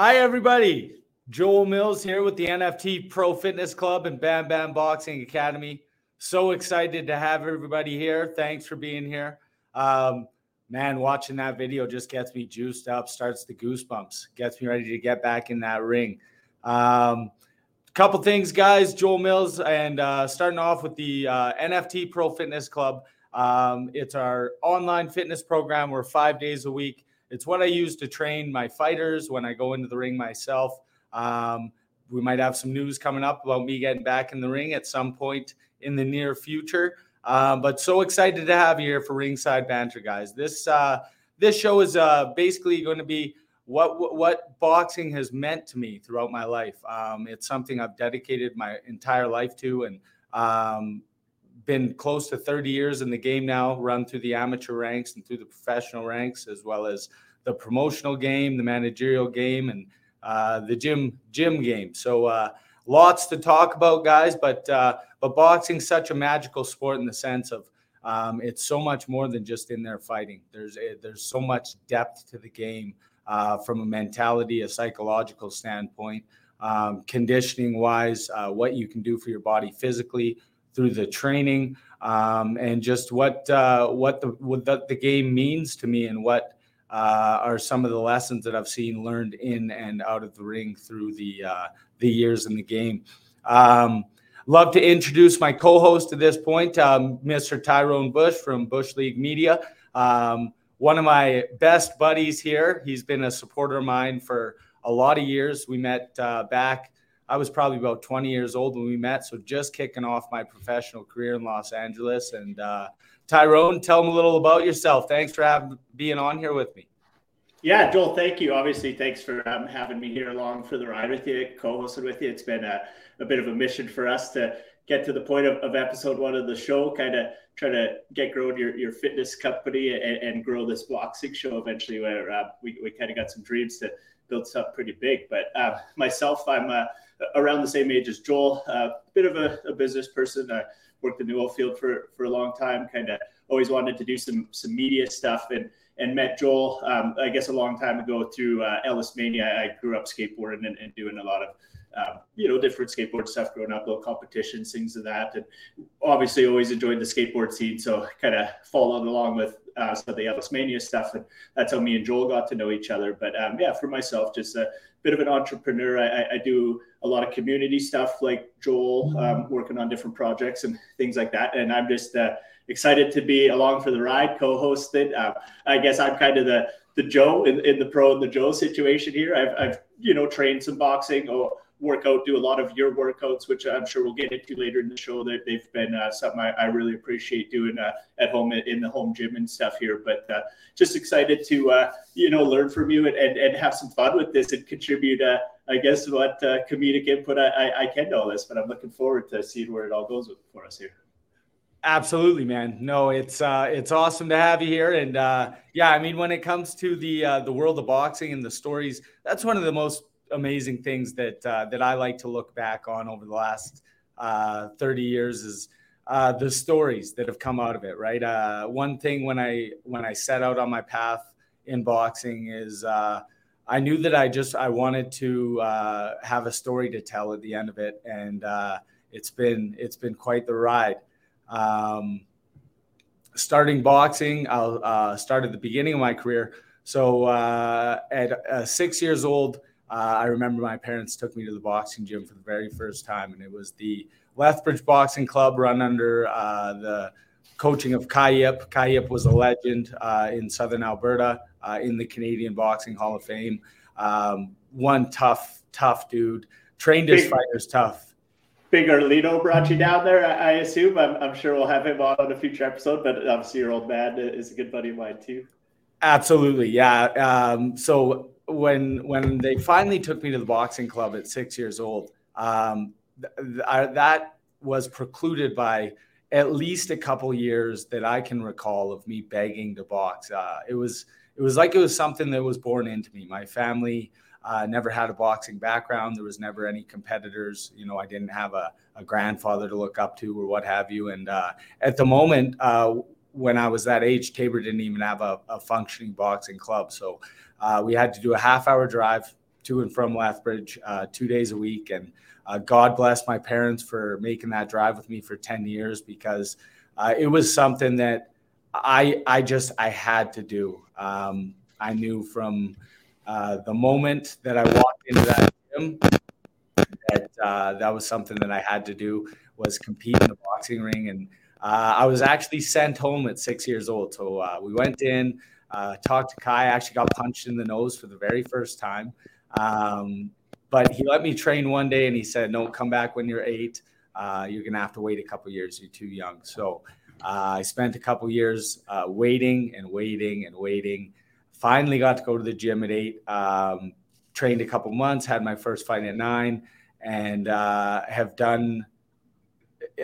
Hi, everybody. Joel Mills here with the NFT Pro Fitness Club and Bam Bam Boxing Academy. So excited to have everybody here. Thanks for being here. Um, man, watching that video just gets me juiced up, starts the goosebumps, gets me ready to get back in that ring. Um, couple things, guys. Joel Mills, and uh, starting off with the uh, NFT Pro Fitness Club. Um, it's our online fitness program. We're five days a week. It's what I use to train my fighters when I go into the ring myself. Um, we might have some news coming up about me getting back in the ring at some point in the near future. Um, but so excited to have you here for Ringside Banter, guys. This uh, this show is uh, basically going to be what, what what boxing has meant to me throughout my life. Um, it's something I've dedicated my entire life to, and um, been close to 30 years in the game now, run through the amateur ranks and through the professional ranks, as well as the promotional game, the managerial game, and uh, the gym gym game. So uh, lots to talk about, guys. But uh, but boxing's such a magical sport in the sense of um, it's so much more than just in there fighting. There's a, there's so much depth to the game uh, from a mentality, a psychological standpoint, um, conditioning wise, uh, what you can do for your body physically through the training, um, and just what uh, what the what the, game means to me, and what uh, are some of the lessons that I've seen learned in and out of the ring through the uh, the years in the game. Um, love to introduce my co-host at this point, um, Mr. Tyrone Bush from Bush League Media. Um, one of my best buddies here. He's been a supporter of mine for a lot of years. We met uh, back. I was probably about 20 years old when we met, so just kicking off my professional career in Los Angeles. And uh, Tyrone, tell them a little about yourself. Thanks for having being on here with me. Yeah, Joel, thank you. Obviously, thanks for um, having me here along for the ride with you, co-hosted with you. It's been a, a bit of a mission for us to get to the point of, of episode one of the show, kind of try to get growing your, your fitness company and, and grow this boxing show eventually where uh, we, we kind of got some dreams to build something pretty big. But uh, myself, I'm uh, around the same age as Joel, a uh, bit of a, a business person. I worked in the oil field for, for a long time, kind of always wanted to do some, some media stuff and, and met Joel, um, I guess, a long time ago through uh, Ellis Mania. I grew up skateboarding and, and doing a lot of, um, you know, different skateboard stuff growing up, little competitions, things of that. And obviously always enjoyed the skateboard scene. So kind of followed along with uh, some of the Ellis Mania stuff. And that's how me and Joel got to know each other. But um, yeah, for myself, just a bit of an entrepreneur. I, I do a lot of community stuff like Joel, um, working on different projects and things like that. And I'm just uh, excited to be along for the ride, co-hosted. Uh, I guess I'm kind of the the Joe in, in the pro and the Joe situation here. I've, I've you know trained some boxing or work out, do a lot of your workouts, which I'm sure we'll get into later in the show. That they've been uh, something I, I, really appreciate doing uh, at home in the home gym and stuff here. But uh, just excited to uh, you know learn from you and, and, and have some fun with this and contribute. Uh, I guess what uh, comedic input I, I, I, can to all this, but I'm looking forward to seeing where it all goes for us here. Absolutely, man. No, it's it's awesome to have you here, and yeah, I mean, when it comes to the the world of boxing and the stories, that's one of the most amazing things that uh, that I like to look back on over the last uh, 30 years is uh, the stories that have come out of it. Right. Uh, one thing when I when I set out on my path in boxing is uh, I knew that I just I wanted to uh, have a story to tell at the end of it, and it's been it's been quite the ride. Um, starting boxing, I'll start at the beginning of my career. So at six years old, uh, I remember my parents took me to the boxing gym for the very first time, and it was the Lethbridge Boxing Club run under uh, the coaching of Kai Yip. Kai Yip was a legend uh, in Southern Alberta uh, in the Canadian Boxing Hall of Fame. Um, one tough, tough dude. Trained his fighters tough. Big Erlito brought you down there, I, assume. I'm, I'm, sure we'll have him on a future episode, but obviously your old man is a good buddy of mine too. Absolutely, yeah. Um, so when when they finally took me to the boxing club at six years old, um, th- that was precluded by at least a couple years that I can recall of me begging to box. Uh, it was it was like it was something that was born into me. My family uh, never had a boxing background. There was never any competitors. You know, I didn't have a, a grandfather to look up to or what have you. And uh, at the moment, uh, when I was that age, Taber didn't even have a, a functioning boxing club. So uh, we had to do a half hour drive to and from Lethbridge uh, two days a week. And uh, God bless my parents for making that drive with me for 10 years because uh, it was something that I, I just, I had to do. Um, I knew from uh, the moment that I walked into that gym that uh, that was something that I had to do was compete in the boxing ring. And I was actually sent home at six years old. So we went in, uh, talked to Kai. I actually got punched in the nose for the very first time. Um, but he let me train one day and he said, No, come back when you're eight. Uh, you're going to have to wait a couple years. You're too young. So uh, I spent a couple years uh, waiting and waiting and waiting. Finally got to go to the gym at eight. Um, trained a couple months, had my first fight at nine, and uh, have done.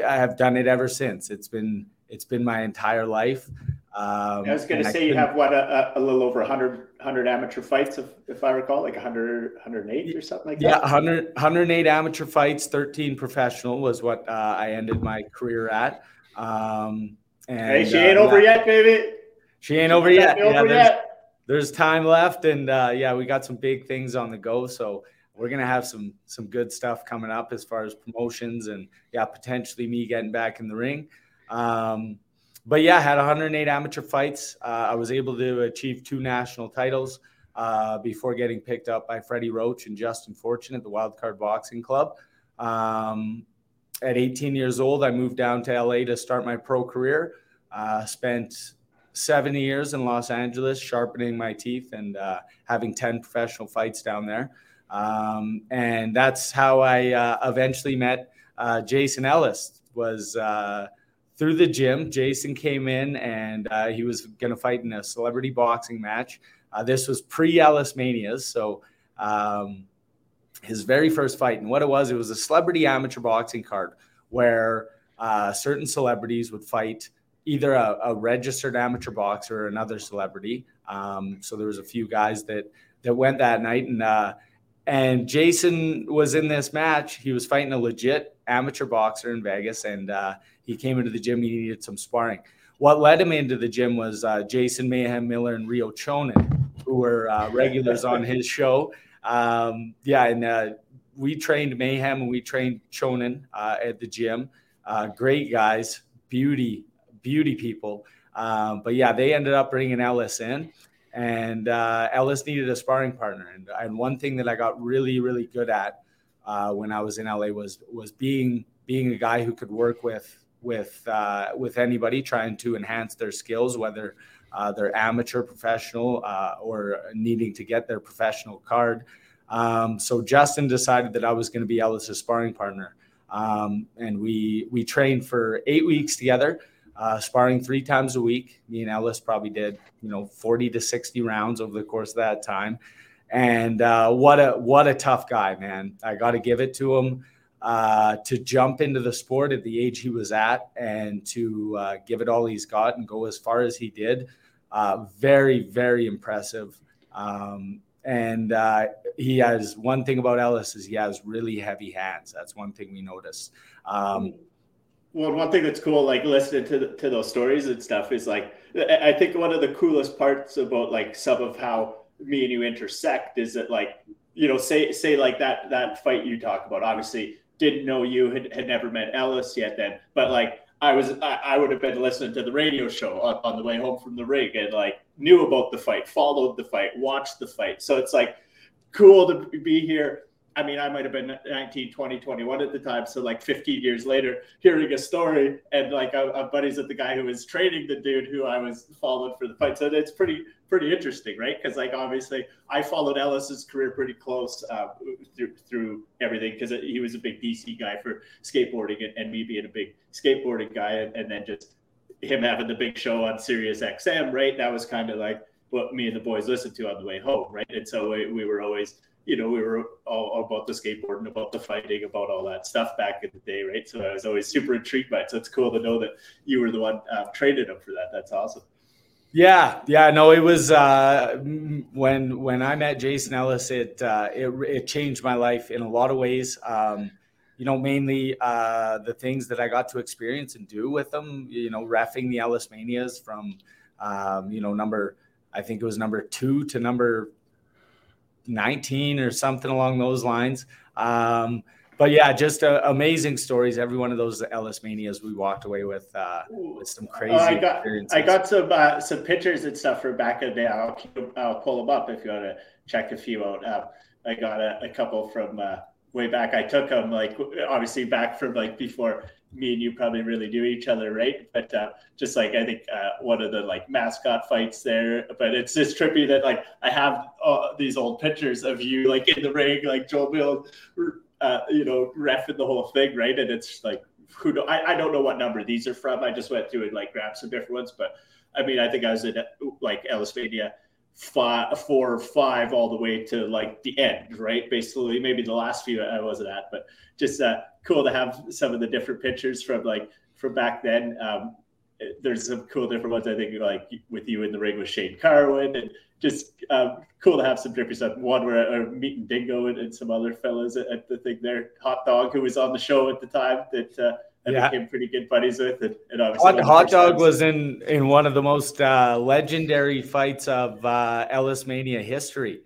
I have done it ever since. It's been it's been my entire life. Um, I was going to say you have what a, a, little over 100, 100 amateur fights, if, if I recall, like 100, 108 or something like that. Yeah, 100, 108 amateur fights, 13 professional was what uh, I ended my career at. Um, and hey, she ain't uh, over yeah. yet, baby. She ain't she over yet. Over yeah, there's, yet. there's time left, and uh, yeah, we got some big things on the go. So we're gonna have some some good stuff coming up as far as promotions, and yeah, potentially me getting back in the ring. Um, but yeah, I had 108 amateur fights. Uh, I was able to achieve two national titles uh, before getting picked up by Freddie Roach and Justin Fortune at the Wildcard Boxing Club. Um, at 18 years old, I moved down to LA to start my pro career. Uh, spent seven years in Los Angeles sharpening my teeth and uh, having 10 professional fights down there. Um, and that's how I uh, eventually met uh, Jason Ellis. Was through the gym. Jason came in and uh, he was going to fight in a celebrity boxing match. Uh, this was pre Ellis Manias. So um, his very first fight. And what it was, it was a celebrity amateur boxing card where uh, certain celebrities would fight either a, a, registered amateur boxer or another celebrity. Um, so there was a few guys that that went that night and uh, and Jason was in this match. He was fighting a legit amateur boxer in Vegas, and uh, he came into the gym. He needed some sparring. What led him into the gym was uh, Jason Mayhem Miller and Rio Chonin, who were uh, regulars on his show. Um, yeah, and uh, we trained Mayhem and we trained Chonin uh, at the gym. Uh, great guys, beauty, beauty people. Um, but yeah, they ended up bringing Ellis in and uh, Ellis needed a sparring partner. And, and one thing that I got really, really good at uh, when I was in LA was was being being a guy who could work with with uh, with anybody trying to enhance their skills, whether uh, they're amateur, professional, uh, or needing to get their professional card. Um, so Justin decided that I was going to be Ellis's sparring partner, um, and we we trained for eight weeks together, uh, sparring three times a week. Me and Ellis probably did you know forty to sixty rounds over the course of that time. And uh, what a what a tough guy, man! I got to give it to him uh, to jump into the sport at the age he was at and to uh, give it all he's got and go as far as he did. Uh, very, very impressive. Um, and uh, he has one thing about Ellis is he has really heavy hands. That's one thing we notice. Um, well, one thing that's cool, like listening to the, to those stories and stuff, is like I think one of the coolest parts about like some of how me and you intersect is that like you know say say like that that fight you talk about. Obviously, didn't know you had, had never met Ellis yet then, but like I was I, I, would have been listening to the radio show on, on, the way home from the rig and like knew about the fight, followed the fight, watched the fight. So it's like cool to be here I mean, I might have been 19, 20, 21 at the time. So like 15 years later, hearing a story and like I'm, buddies with the guy who was training the dude who I was following for the fight. So it's pretty, pretty interesting, right? Because like obviously I followed Ellis's career pretty close uh, through, through everything because he was a big PC guy for skateboarding and, and me being a big skateboarding guy. And, and then just him having the big show on Sirius XM, right? That was kind of like what me and the boys listened to on the way home, right? And so we, we were always – you know, we were all about the skateboarding, about the fighting, about all that stuff back in the day, right? So I was always super intrigued by it. So it's cool to know that you were the one uh, traded him for that. That's awesome. Yeah, yeah, no, it was uh, when when I met Jason Ellis, it uh, it it changed my life in a lot of ways. Um, you know, mainly uh, the things that I got to experience and do with them. You know, refing the Ellis Manias from, um, you know, number I think it was number two to number 19 or something along those lines. Um, but yeah, just uh, amazing stories. Every one of those Ellis manias we walked away with, uh, with some crazy. Uh, I got. I got some uh, some pictures and stuff from back in the day. I'll, I'll pull them up if you want to check a few out. Um, I got a, a couple from uh, way back. I took them like obviously back from like before me and you probably really knew each other, right? But uh, just like I think uh, one of the like mascot fights there, but it's just trippy that like I have uh, these old pictures of you like in the ring, like Joe Bill, uh, you know, refing the whole thing, right? And it's like who do I, I don't know what number these are from. I just went through and like grabbed some different ones, but I mean I think I was in like Ellis Mania five, four or five all the way to like the end, right? Basically, maybe the last few I wasn't at, but just uh, cool to have some of the different pictures from like from back then. Um, there's some cool different ones. I think like with you in the ring with Shane Carwin, and just um, cool to have some different stuff. One where I'm meeting Dingo and, and some other fellas at, at, the thing there. Hot Dog, who was on the show at the time, that uh, I yeah. became pretty good buddies with. And, and obviously, Hot, Hot Dog was in in one of the most uh, legendary fights of uh, Ellis Mania history.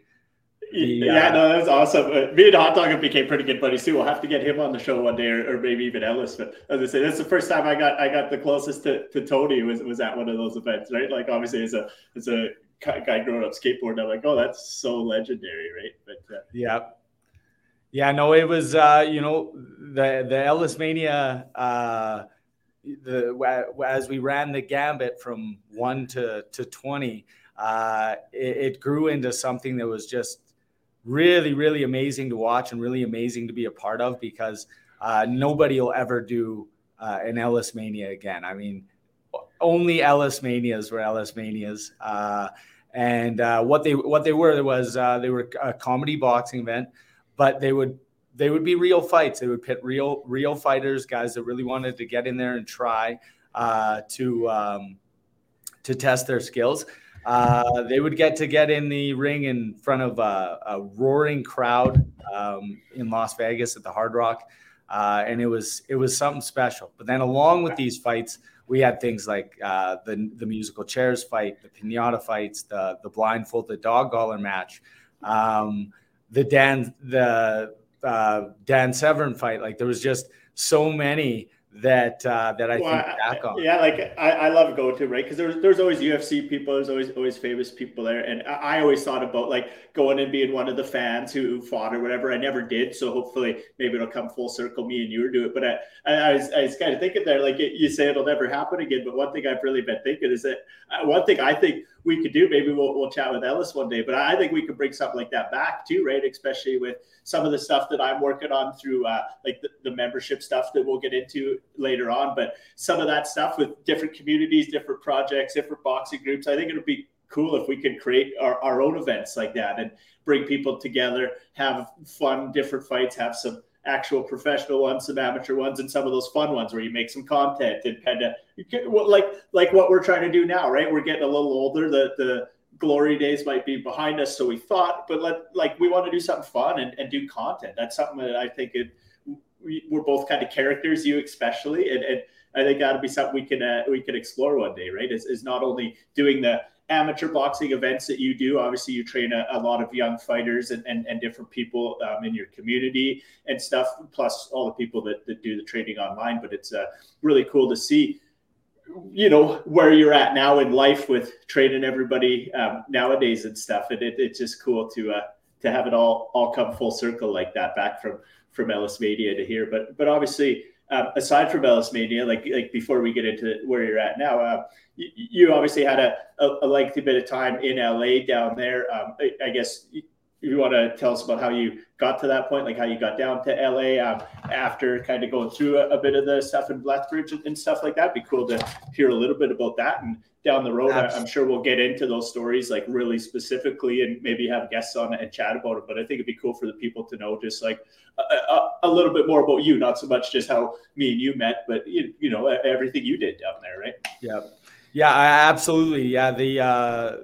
The, yeah, uh, no, that was awesome. Uh, me and Hot Dog have became pretty good buddies too. We'll have to get him on the show one day, or, or maybe even Ellis. But as I say, that's the first time I got I got the closest to, to Tony was was at one of those events, right? Like obviously as a as a guy growing up skateboarding, I'm like, oh, that's so legendary, right? But uh, yeah, yeah, no, it was uh, you know the the Ellis Mania. Uh, the as we ran the gambit from one to to twenty, uh, it, it grew into something that was just really, really amazing to watch and really amazing to be a part of because uh, nobody will ever do uh, an Ellis Mania again. I mean, only Ellis Manias were Ellis Manias. Uh, and uh, what they what they were was uh, they were a comedy boxing event, but they would they would be real fights. They would pit real real fighters, guys that really wanted to get in there and try uh, to um, to test their skills. Uh, they would get to get in the ring in front of a, a roaring crowd um, in Las Vegas at the Hard Rock, uh, and it was it was something special. But then along with these fights, we had things like uh, the the musical chairs fight, the pinata fights, the the blindfolded dog collar match, um, the Dan the uh, Dan Severn fight. Like there was just so many that uh, that I well, think back on. Yeah, like I, I love going to right because there's there's always UFC people, there's always always famous people there, and I, I, always thought about like going and being one of the fans who, fought or whatever. I never did, so hopefully maybe it'll come full circle. Me and you do it, but I I, I was, I was kind of thinking there like you say it'll never happen again, but one thing I've really been thinking is that uh, one thing I think we could do. Maybe we'll, we'll chat with Ellis one day, but I think we could bring something like that back too, right? Especially with some of the stuff that I'm working on through uh, like the, the, membership stuff that we'll get into later on. But some of that stuff with different communities, different projects, different boxing groups, I think it would be cool if we could create our, our own events like that and bring people together, have fun, different fights, have some actual professional ones, some amateur ones, and some of those fun ones where you make some content and kind of like like what we're trying to do now, right? We're getting a little older. The the glory days might be behind us, so we thought, but let like we want to do something fun and, and do content. That's something that I think it, we, we're both kind of characters, you especially, and, and I think that'll be something we can uh, we can explore one day, right? Is, is not only doing the amateur boxing events that you do. Obviously, you train a, a lot of young fighters and, and, and different people um, in your community and stuff, plus all the people that, that do the training online. But it's uh, really cool to see, you know, where you're at now in life with training everybody um, nowadays and stuff. And it, it's just cool to uh, to have it all all come full circle like that, back from from Ellis Mania to here. But but obviously uh, aside from Ellis Mania, like like before we get into where you're at now, uh, you, you, obviously had a, a, lengthy bit of time in LA down there. Um, I, I, guess you want to tell us about how you got to that point, like how you got down to LA um, after kind of going through a, a, bit of the stuff in Lethbridge and, and stuff like that. It'd be cool to hear a little bit about that and down the road. Absolutely. I'm sure we'll get into those stories like really specifically and maybe have guests on and chat about it. But I think it'd be cool for the people to know just like a, a, a little bit more about you, not so much just how me and you met, but you, you know everything you did down there, right? Yeah. Yeah, absolutely. Yeah, the uh,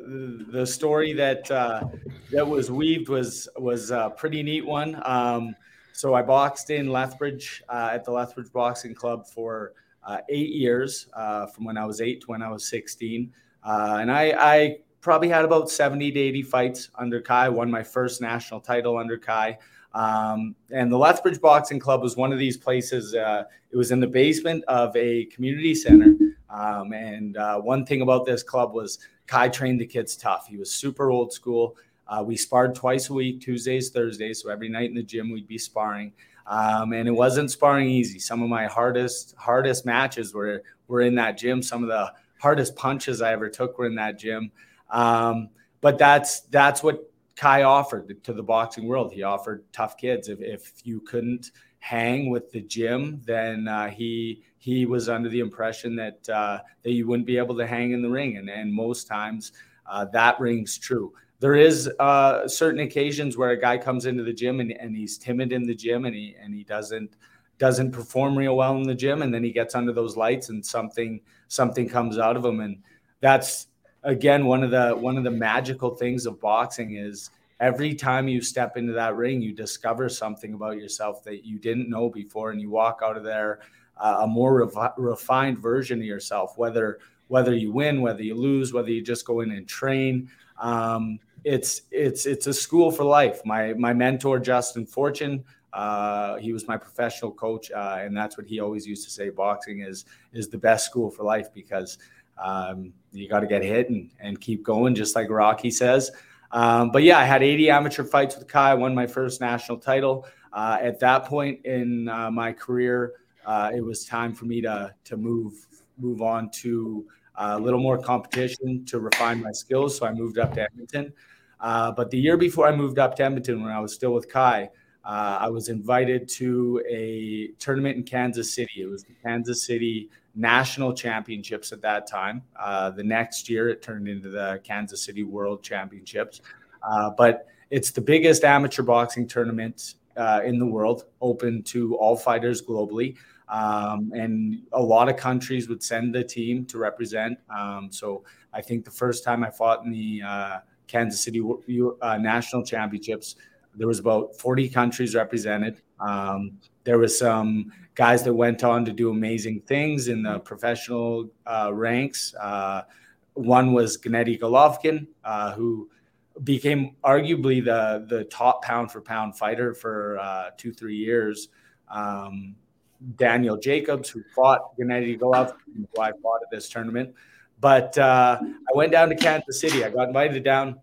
the story that uh, that was weaved was was a pretty neat one. Um, so I boxed in Lethbridge uh, at the Lethbridge Boxing Club for uh, eight years, uh, from when I was eight to when I was 16. Uh, and I, I, probably had about 70 to 80 fights under Kai, won my first national title under Kai. Um, and the Lethbridge Boxing Club was one of these places. Uh, it was in the basement of a community center. Um, and uh, one thing about this club was Kai trained the kids tough. He was super old school. Uh, we sparred twice a week, Tuesdays, Thursdays. So every night in the gym, we'd be sparring. Um, and it wasn't sparring easy. Some of my hardest hardest matches were were in that gym. Some of the hardest punches I ever took were in that gym. Um, but that's that's what Kai offered to the boxing world. He offered tough kids. If, if you couldn't hang with the gym, then uh, he he was under the impression that uh, that you wouldn't be able to hang in the ring, and and most times uh, that rings true. There is uh, certain occasions where a guy comes into the gym and, and he's timid in the gym and he and he doesn't doesn't perform real well in the gym. And then he gets under those lights and something something comes out of him. And that's again one of the one of the magical things of boxing is every time you step into that ring you discover something about yourself that you didn't know before and you walk out of there uh, a more refi- refined version of yourself whether whether you win whether you lose whether you just go in and train um, it's it's it's a school for life. My my mentor Justin Fortune, uh, he was my professional coach, uh, and that's what he always used to say: boxing is is the best school for life because um, you got to get hit and, and keep going, just like Rocky says. Um, but yeah, I had 80 amateur fights with Kai. Won my first national title. Uh, at that point in uh, my career, uh, it was time for me to to move move on to a little more competition to refine my skills. So I moved up to Edmonton. Uh, but the year before I moved up to Edmonton, when I was still with Kai, uh, I was invited to a tournament in Kansas City. It was the Kansas City National Championships at that time. Uh, the next year, it turned into the Kansas City World Championships. Uh, but it's the biggest amateur boxing tournament uh, in the world, open to all fighters globally. Um, and a lot of countries would send the team to represent. Um, so I think the first time I fought in the uh, Kansas City uh, National Championships. There was about 40 countries represented. Um, there was some guys that went on to do amazing things in the professional uh, ranks. Uh, one was Gennady Golovkin, uh, who became arguably the the top pound for pound fighter for uh, two three years. Um, Daniel Jacobs, who fought Gennady Golovkin, who I fought at this tournament. But uh, I went down to Kansas City. I got invited down.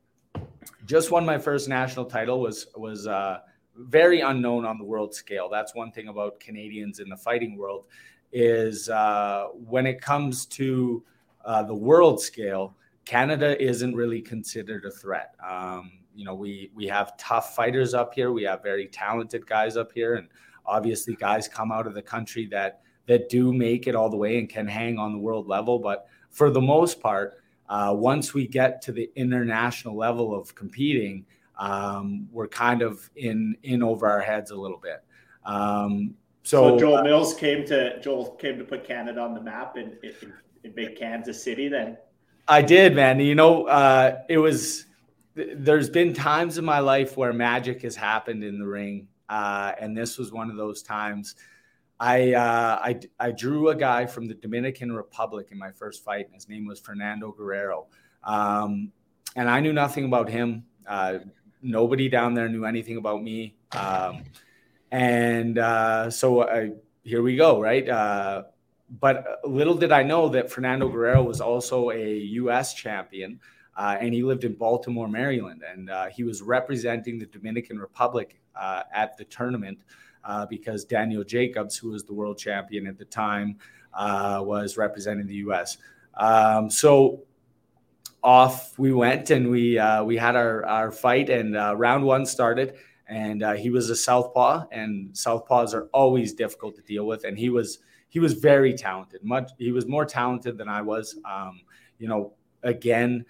Just won my first national title. was was uh, very unknown on the world scale. That's one thing about Canadians in the fighting world is uh, when it comes to uh, the world scale, Canada isn't really considered a threat. Um, you know, we we have tough fighters up here. We have very talented guys up here, and obviously guys come out of the country that that do make it all the way and can hang on the world level. But for the most part, uh, once we get to the international level of competing, um, we're kind of in in over our heads a little bit. Um, so, so, Joel uh, Mills came to Joel came to put Canada on the map and, in big Kansas City. Then I did, man. You know, uh, it was. There's been times in my life where magic has happened in the ring, uh, and this was one of those times. I, uh, I I drew a guy from the Dominican Republic in my first fight, and his name was Fernando Guerrero. Um, and I knew nothing about him. Uh, nobody down there knew anything about me. Um, and uh, so I, here we go, right? Uh, but little did I know that Fernando Guerrero was also a U.S. champion, uh, and he lived in Baltimore, Maryland, and uh, he was representing the Dominican Republic uh, at the tournament uh, because Daniel Jacobs, who was the world champion at the time, was representing the U.S. Um, so off we went, and we we had our our fight, and round one started and uh, he was a southpaw, and southpaws are always difficult to deal with. And he was he was very talented. Much he was more talented than I was. Um, you know, again,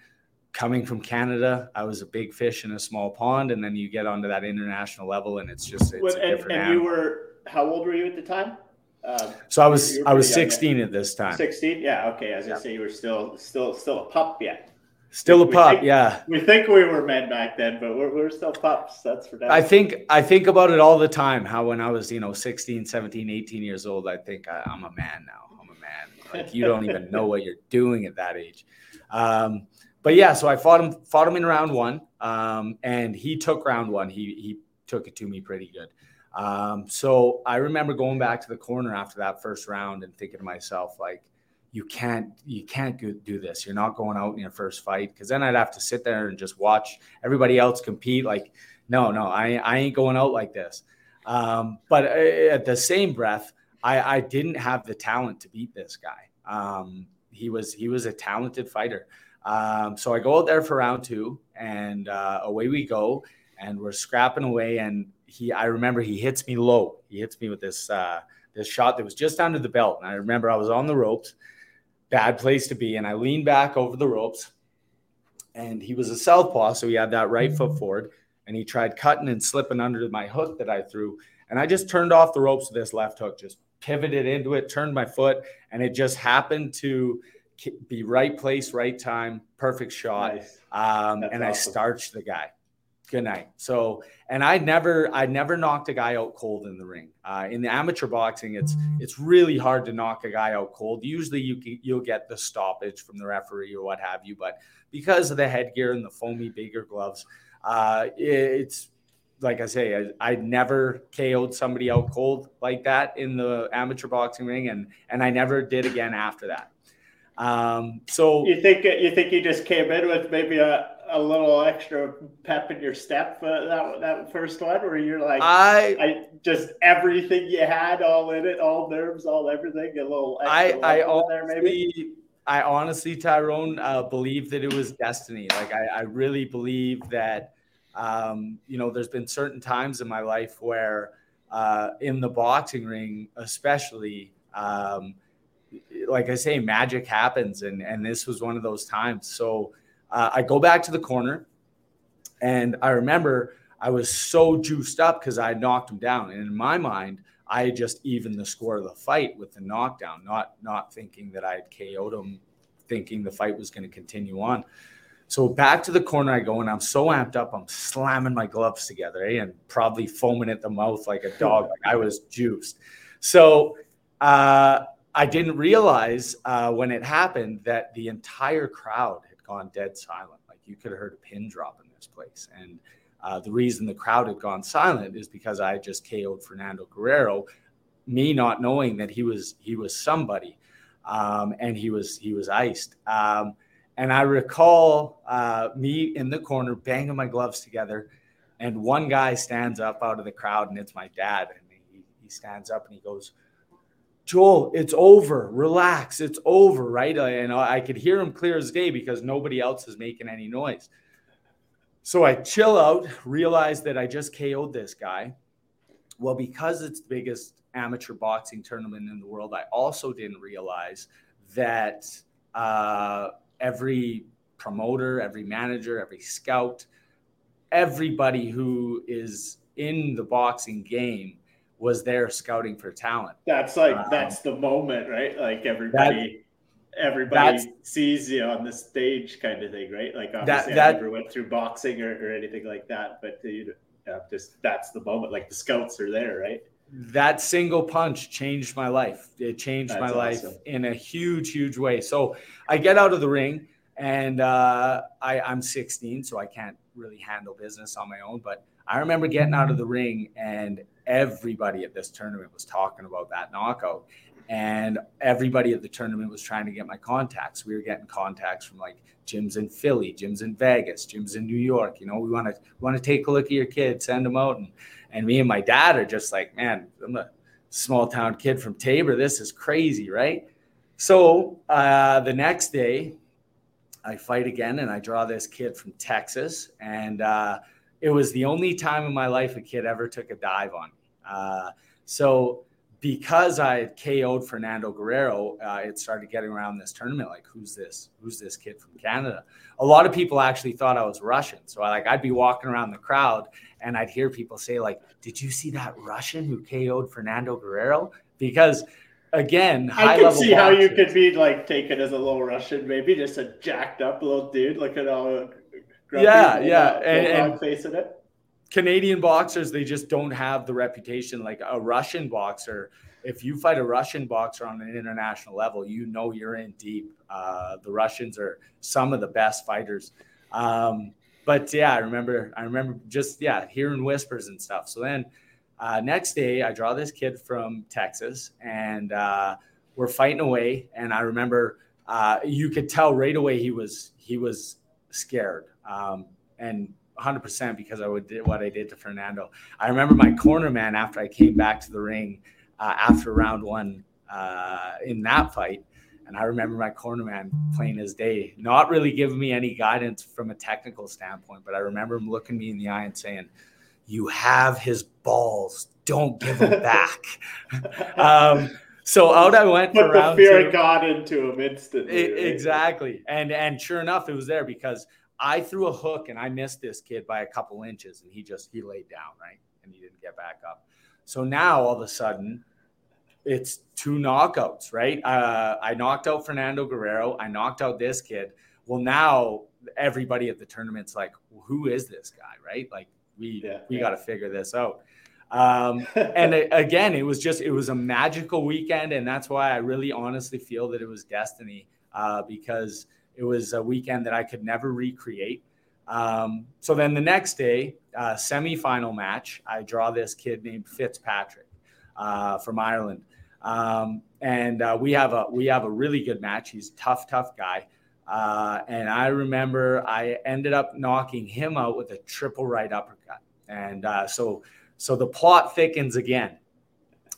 coming from Canada, I was a big fish in a small pond, and then you get onto that international level, and it's just it's and, different. And you were how old were you at the time? Um, so I was I was 16 at this time. 16, yeah, okay. As I say, you were still still still a pup yet. Still a pup, think, yeah. We think we were men back then, but we're, we're still pups. That's for I think I think about it all the time. How when I was, you know, 16, 17, 18 years old, I think I, am a man now. I'm a man. Like you don't even know what you're doing at that age. Um, but yeah, so I fought him fought him in round one, um, and he took round one. He he took it to me pretty good. Um, so I remember going back to the corner after that first round and thinking to myself, like, you can't you can't do this. You're not going out in your first fight because then I'd have to sit there and just watch everybody else compete. Like, no, no, I I ain't going out like this. Um, but uh, at the same breath, I I didn't have the talent to beat this guy. Um, he was he was a talented fighter. Um, so I go out there for round two, and uh, away we go, and we're scrapping away. And he, I remember he hits me low. He hits me with this uh, this shot that was just under the belt. And I remember I was on the ropes, bad place to be. And I leaned back over the ropes, and he was a southpaw, so he had that right foot forward, and he tried cutting and slipping under my hook that I threw, and I just turned off the ropes with this left hook, just pivoted into it, turned my foot, and it just happened to be right place, right time, perfect shot, nice. um, and awesome. I starched the guy good night. So, and I never, I never knocked a guy out cold in the ring. Uh, in the amateur boxing, it's it's really hard to knock a guy out cold. Usually, you you'll get the stoppage from the referee or what have you, but because of the headgear and the foamy bigger gloves, uh, it's like I say, I, I never KO'd somebody out cold like that in the amateur boxing ring, and and I never did again after that. Um, so you think you think you just came in with maybe a a little extra pep in your step uh, that that first one, where you're like, I, I just everything you had, all in it, all nerves, all everything, a little. I I honestly, there maybe. I honestly, Tyrone, uh, believe that it was destiny. Like I, I really believe that, um, you know, there's been certain times in my life where, uh, in the boxing ring, especially, um, like I say, magic happens, and and this was one of those times. So uh, I go back to the corner, and I remember I was so juiced up because I knocked him down, and in my mind, I had just evened the score of the fight with the knockdown, not not thinking that I had KO'd him, thinking the fight was going to continue on. So back to the corner I go, and I'm so amped up, I'm slamming my gloves together eh, and probably foaming at the mouth like a dog. like I was juiced. So uh, I didn't realize uh, when it happened that the entire crowd had gone dead silent. Like you could have heard a pin drop in this place. And uh, the reason the crowd had gone silent is because I just KO'd Fernando Guerrero me not knowing that he was he was somebody, um, and he was he was iced. Um, and I recall uh, me in the corner banging my gloves together, and one guy stands up out of the crowd, and it's my dad, and he, he stands up and he goes, Joel, it's over. Relax. It's over, right? And I could hear him clear as day because nobody else is making any noise. So I chill out, realize that I just KO'd this guy. Well, because it's the biggest amateur boxing tournament in the world, I also didn't realize that uh, every promoter, every manager, every scout, everybody who is in the boxing game was there scouting for talent. That's like um, that's the moment, right? Like everybody that, everybody sees you on the stage kind of thing, right? Like obviously that, that, I never went through boxing or, or anything like that, but you know, just that's the moment. Like the scouts are there, right? That single punch changed my life. It changed that's my awesome. life in a huge, huge way. So I get out of the ring and uh, I, I'm 16, so I can't really handle business on my own. But I remember getting out of the ring and everybody at this tournament was talking about that knockout. And everybody at the tournament was trying to get my contacts. We were getting contacts from like gyms in Philly, gyms in Vegas, gyms in New York. You know, we want to want to take a look at your kid, send them out. And and me and my dad are just like, man, I'm a small town kid from Taber. This is crazy, right? So uh, the next day, I fight again, and I draw this kid from Texas, and uh, it was the only time in my life a kid ever took a dive on me. Uh, so because I KO'd Fernando Guerrero, uh, it started getting around this tournament like, who's this? Who's this kid from Canada? A lot of people actually thought I was Russian. So I, like I'd be walking around the crowd and I'd hear people say like, "Did you see that Russian who KO'd Fernando Guerrero?" Because again, I can see how you could be like taken as a little Russian, maybe just a jacked up little dude looking all yeah, yeah, and, and facing it. Canadian boxers, they just don't have the reputation like a Russian boxer. If you fight a Russian boxer on an international level, you know you're in deep. Uh, the Russians are some of the best fighters. Um, but yeah, I remember, I remember just yeah, hearing whispers and stuff. So then, uh, next day, I draw this kid from Texas, and uh, we're fighting away. And I remember, uh, you could tell right away he was he was scared um, and 100% because I would did what I did to Fernando. I remember my corner man after I came back to the ring uh, after round one uh, in that fight. And I remember my corner man playing his day, not really giving me any guidance from a technical standpoint, but I remember him looking me in the eye and saying, You have his balls. Don't give him back. um, so out I went Put for round the fear two. of God into him instantly. It, right? Exactly. And and sure enough, it was there because – I threw a hook and I missed this kid by a couple inches, and he just he laid down right, and he didn't get back up. So now all of a sudden, it's two knockouts, right? Uh, I knocked out Fernando Guerrero. I knocked out this kid. Well, now everybody at the tournament's like, who is this guy, right? Like we yeah, we yeah. got to figure this out. Um, and it, again, it was just it was a magical weekend, and that's why I really honestly feel that it was destiny uh, because it was a weekend that I could never recreate. Um, so then the next day, uh, semifinal match, I draw this kid named Fitzpatrick uh, from Ireland, um, and uh, we have a we have a really good match. He's a tough, tough guy. Uh, and I remember I ended up knocking him out with a triple right uppercut, and uh, so so the plot thickens again.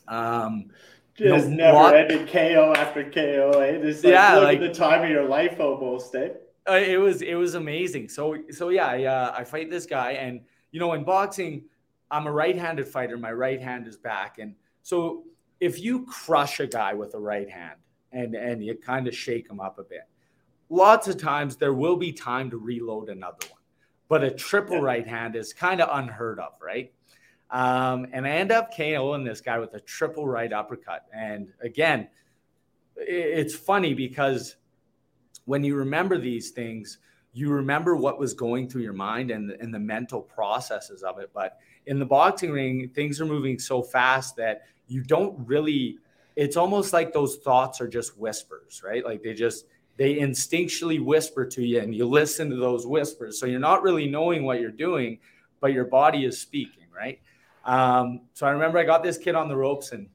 Um, just no, never ended KO after KO. Eh? This like, yeah, like the time of your life almost. Eh? Uh, it was it was amazing. So so yeah, I, uh, I fight this guy, and you know in boxing, I'm a right-handed fighter. My right hand is back, and so if you crush a guy with a right hand and and you kind of shake him up a bit, lots of times there will be time to reload another one. But a triple yeah. right hand is kind of unheard of, right? Um, and I end up KOing this guy with a triple right uppercut. And again, it's funny because when you remember these things, you remember what was going through your mind and, and the mental processes of it. But in the boxing ring, things are moving so fast that you don't really, it's almost like those thoughts are just whispers, right? Like they just, they instinctually whisper to you and you listen to those whispers. So you're not really knowing what you're doing, but your body is speaking, right? Um, so I remember I got this kid on the ropes and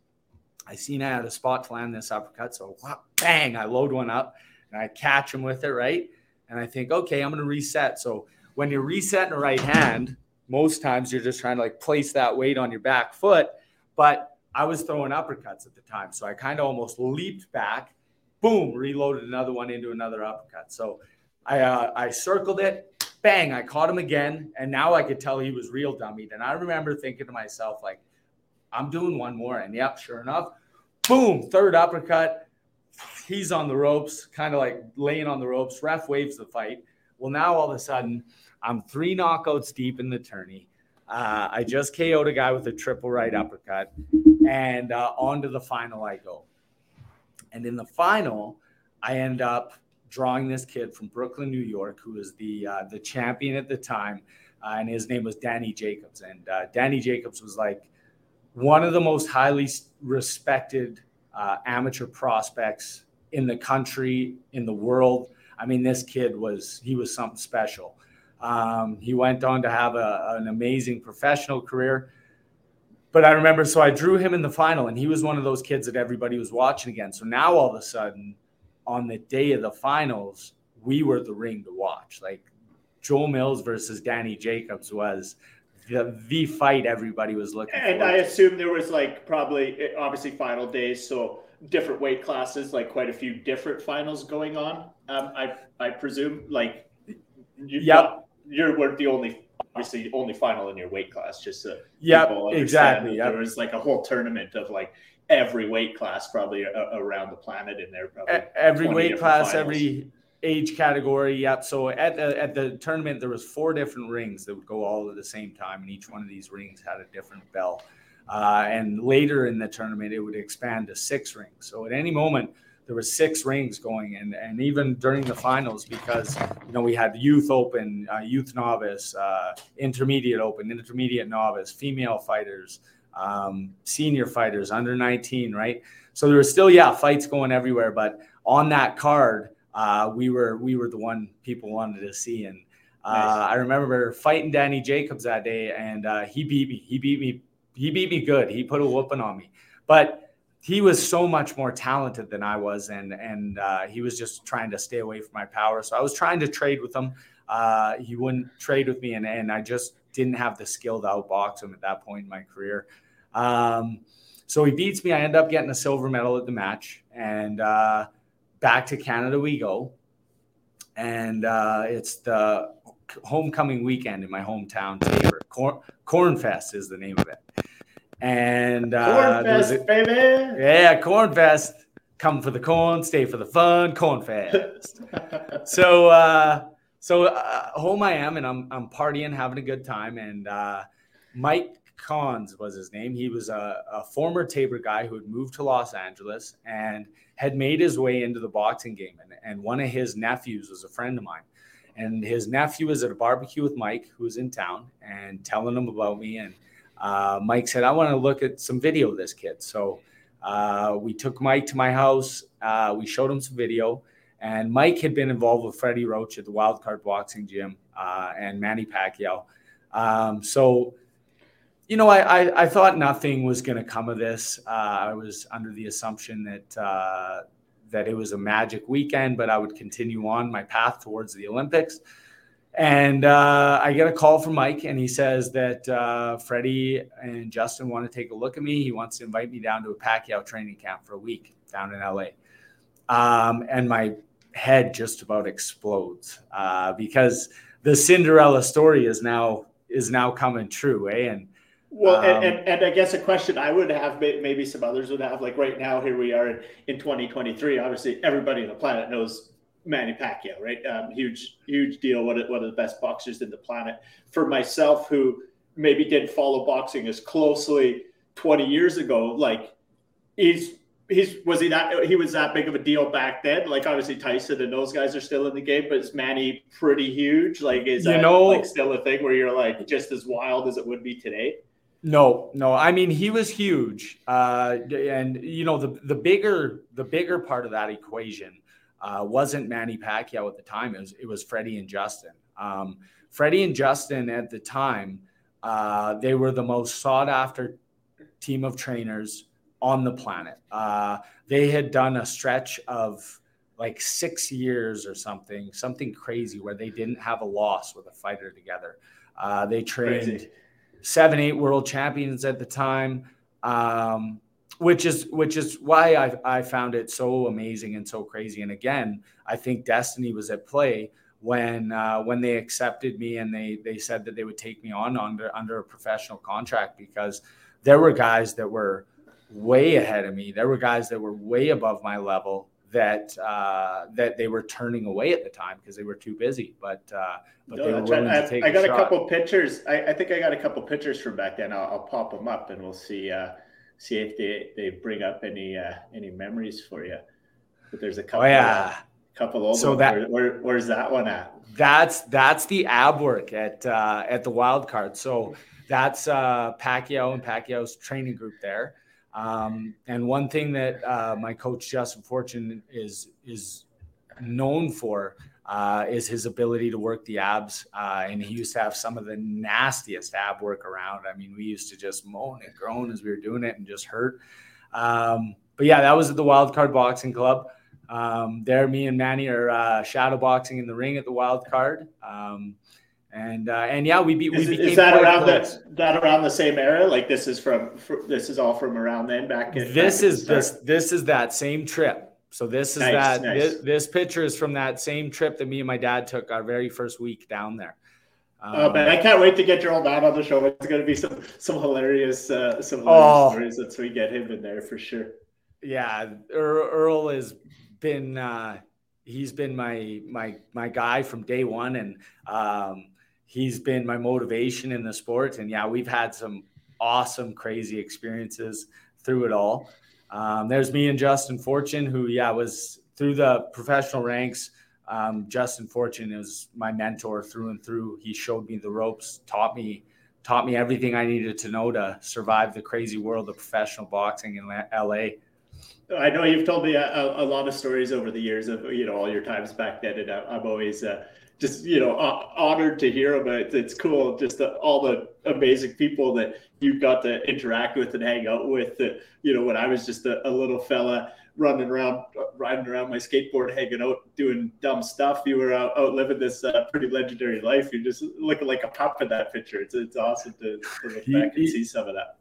I seen I had a spot to land this uppercut. So bang, I load one up and I catch him with it, right? And I think, okay, I'm going to reset. So when you're resetting the right hand, most times you're just trying to like place that weight on your back foot. But I was throwing uppercuts at the time. So I kind of almost leaped back, boom, reloaded another one into another uppercut. So I, uh, I circled it, bang, I caught him again. And now I could tell he was real dummied. And I remember thinking to myself, like, I'm doing one more. And yep, sure enough, boom, third uppercut. He's on the ropes, kind of like laying on the ropes. Ref waves the fight. Well, now all of a sudden, I'm three knockouts deep in the tourney. Uh, I just KO'd a guy with a triple right uppercut, and uh, on to the final I go. And in the final, I end up drawing this kid from Brooklyn, New York, who was the uh, the champion at the time, uh, and his name was Danny Jacobs. And uh, Danny Jacobs was like one of the most highly respected uh, amateur prospects in the country, in the world. I mean, this kid was he was something special. Um, he went on to have a, an amazing professional career. But I remember, so I drew him in the final, and he was one of those kids that everybody was watching again. So now all of a sudden, on the day of the finals, we were the ring to watch. Like Joe Mills versus Danny Jacobs was the, the fight everybody was looking for. and I assume there was like probably obviously final days, so different weight classes, like quite a few different finals going on. Um, I I presume like you, yep. you weren't the only obviously only final in your weight class. Just so yeah, exactly. Yep. There was like a whole tournament of like every weight class probably around the planet in there. Probably every weight class, finals. every age category. Yep. So at the at the tournament, there was four different rings that would go all at the same time, and each one of these rings had a different bell. Uh, and later in the tournament, it would expand to six rings. So at any moment, there were six rings going, and and even during the finals, because you know we had youth open, uh, youth novice, uh, intermediate open, intermediate novice, female fighters, um, senior fighters, under 19, right? So there was still yeah fights going everywhere, but on that card uh, we were we were the one people wanted to see. And uh, nice. I remember fighting Danny Jacobs that day, and uh, he beat me. He beat me. He beat me good. He put a whooping on me, but he was so much more talented than I was, and and uh, he was just trying to stay away from my power. So I was trying to trade with him. Uh, he wouldn't trade with me, and and I just didn't have the skill to outbox him at that point in my career. Um, so he beats me. I end up getting a silver medal at the match, and uh, back to Canada we go. And uh, it's the homecoming weekend in my hometown. Corn, Cornfest is the name of it. And uh, Cornfest, baby. Yeah, Cornfest. Come for the corn, stay for the fun. Cornfest. so, uh, so uh, home I am, and I'm I'm partying, having a good time. And uh, Mike Cons was his name. He was a, a former Taber guy who had moved to Los Angeles and had made his way into the boxing game. And, and one of his nephews was a friend of mine. And his nephew was at a barbecue with Mike, who was in town, and telling him about me. And uh, Mike said, I want to look at some video of this kid. So uh, we took Mike to my house. Uh, we showed him some video. And Mike had been involved with Freddie Roach at the Wildcard Boxing Gym uh, and Manny Pacquiao. Um, so you know, I, I, I thought nothing was going to come of this. Uh, I was under the assumption that uh, that it was a magic weekend, but I would continue on my path towards the Olympics. And uh, I get a call from Mike, and he says that uh, Freddie and Justin want to take a look at me. He wants to invite me down to a Pacquiao training camp for a week down in LA. Um, and my head just about explodes uh, because the Cinderella story is now is now coming true, eh? And well, um, and, and, and, I guess a question I would have, maybe some others would have, like right now, here we are in in 2023. Obviously, everybody on the planet knows Manny Pacquiao, right? Um, huge, huge deal. One of, one of the best boxers in the planet. For myself, who maybe didn't follow boxing as closely 20 years ago, like he's he's was he that he was that big of a deal back then? Like obviously Tyson and those guys are still in the game, but is Manny pretty huge? Like is you that know, like still a thing where you're like just as wild as it would be today? No, no. I mean, he was huge, uh, and you know the the bigger the bigger part of that equation uh, wasn't Manny Pacquiao at the time. It was it was Freddie and Justin. Um, Freddie and Justin at the time, uh, they were the most sought after team of trainers on the planet. Uh, they had done a stretch of like six years or something, something crazy where they didn't have a loss with a fighter together. Uh, they trained crazy. seven, eight world champions at the time, um, which is which is why I, I found it so amazing and so crazy. And again, I think destiny was at play when uh, when they accepted me and they they said that they would take me on under under a professional contract because there were guys that were way ahead of me. There were guys that were way above my level that uh, that they were turning away at the time because they were too busy. But uh, but no, they were willing I, to take. I got a, couple pictures. I, I, think I got a couple pictures from back then. I'll, I'll pop them up and we'll see uh, see if they, they bring up any uh, any memories for you. But there's a couple. Oh yeah. couple old so that where, where, where's that one at? That's that's the ab work at uh, at the wild card. So that's uh, Pacquiao and Pacquiao's training group there. Um, and one thing that uh, my coach Justin Fortune is is known for uh, is his ability to work the abs. Uh, and he used to have some of the nastiest ab work around. I mean, we used to just moan and groan as we were doing it and just hurt. Um, but yeah, that was at the Wild Card Boxing Club. Um, there, me and Manny are uh, shadow boxing in the ring at the Wild Card. Um, and uh, and yeah, we beat. We is, is that around the, that around the same era? Like this is from this is all from around then back. In, this back is this this is that same trip. So this is nice, that nice. This, this, picture is from that same trip that me and my dad took our very first week down there. Um, oh man, I can't wait to get your old man on the show. It's going to be some some hilarious uh, some hilarious oh, stories once we get him in there for sure. Yeah, Earl has been uh, he's been my my my guy from day one, and um, he's been my motivation in the sport. And yeah, we've had some awesome, crazy experiences through it all. Um, there's me and Justin Fortune, who, yeah, was through the professional ranks. Um, Justin Fortune is my mentor through and through. He showed me the ropes, taught me, taught me everything I needed to know to survive the crazy world of professional boxing in LA. I know you've told me a, a, lot of stories over the years of you know all your times back then, and I'm always uh, just you know honored to hear about it. It's cool, just the, all the amazing people that you got to interact with and hang out with. That you know, when I was just a, a, little fella running around, riding around my skateboard, hanging out, doing dumb stuff, you were out, out living this uh, pretty legendary life. You're just looking like a pup in that picture. It's it's awesome to, to look back and see some of that.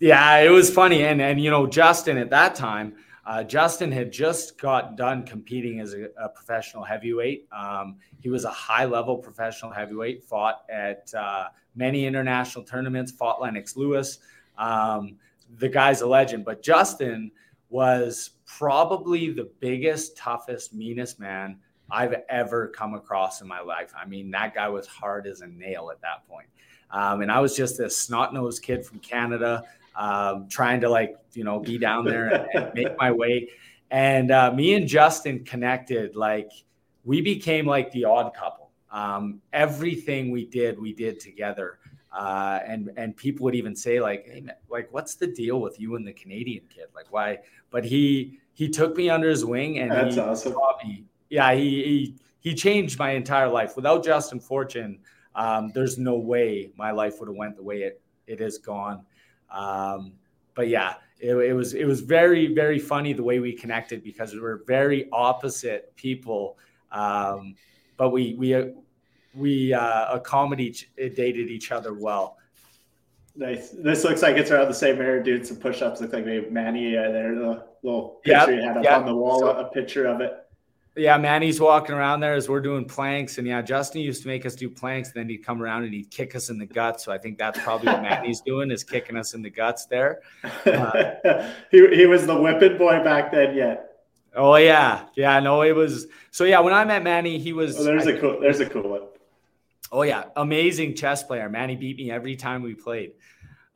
Yeah, it was funny, and and you know, Justin at that time uh, Justin had just got done competing as a, a professional heavyweight. Um, he was a high level professional heavyweight, fought at uh, many international tournaments, fought Lennox Lewis. Um, the guy's a legend, but Justin was probably the biggest, toughest, meanest man I've ever come across in my life. I mean, that guy was hard as a nail at that point. Um, and I was just this snot nosed kid from Canada um, trying to like you know be down there and, and make my way. And uh, me and Justin connected like we became like the odd couple. Um, everything we did, we did together. Uh, and and people would even say like, hey, man, like what's the deal with you and the Canadian kid? Like why? But he he took me under his wing and That's he awesome. me. Yeah, he, he he changed my entire life. Without Justin Fortune, um, there's no way my life would have went the way it it has gone. Um, but yeah, it, it, was it was very very funny the way we connected because we were very opposite people, um, but we we we uh, accommodated each other well. Nice. This looks like it's around the same area. Doing some push-ups. Look like maybe Manny uh, there. The little picture yep, you had up yep. on the wall. So, a picture of it yeah, Manny's walking around there as we're doing planks, and yeah, Justin used to make us do planks. And then he'd come around and he'd kick us in the guts. So I think that's probably what Manny's doing is kicking us in the guts there. Uh, he he was the whipping boy back then, yet. Oh yeah, yeah. No, it was. So yeah, when I met Manny, he was. Oh, there's I, a cool. There's a cool one. Oh yeah, amazing chess player. Manny beat me every time we played.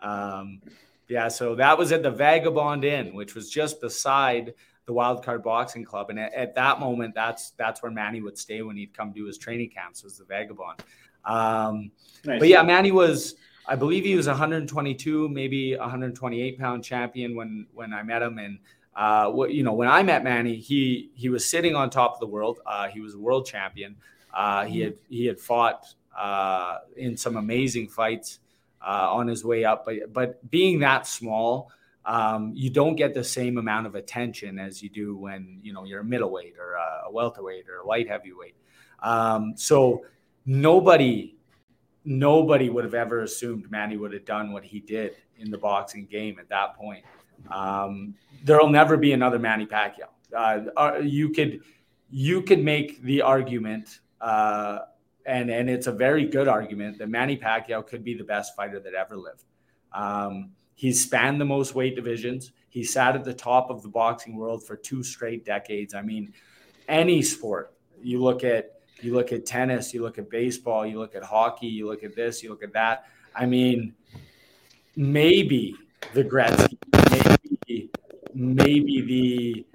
Um, yeah, so that was at the Vagabond Inn, which was just beside the Wildcard Boxing Club, and at, at, that moment, that's that's where Manny would stay when he'd come do his training camps. Was the Vagabond. Um, nice. But yeah, Manny was, I believe he was 122, maybe 128 pound champion when when I met him, and uh, what you know when I met Manny, he he was sitting on top of the world. Uh, he was a world champion. Uh, he had he had fought uh, in some amazing fights uh, on his way up, but but being that small um, you don't get the same amount of attention as you do when you know you're a middleweight or a welterweight or a light heavyweight. Um, so nobody, nobody would have ever assumed Manny would have done what he did in the boxing game at that point. Um, there'll never be another Manny Pacquiao. Uh, uh you could you could make the argument, uh, and and it's a very good argument that Manny Pacquiao could be the best fighter that ever lived. Um, he's spanned the most weight divisions. He sat at the top of the boxing world for two straight decades. I mean, any sport you look at you look at tennis, you look at baseball, you look at hockey, you look at this, you look at that. I mean, maybe the Gretzky, maybe, maybe the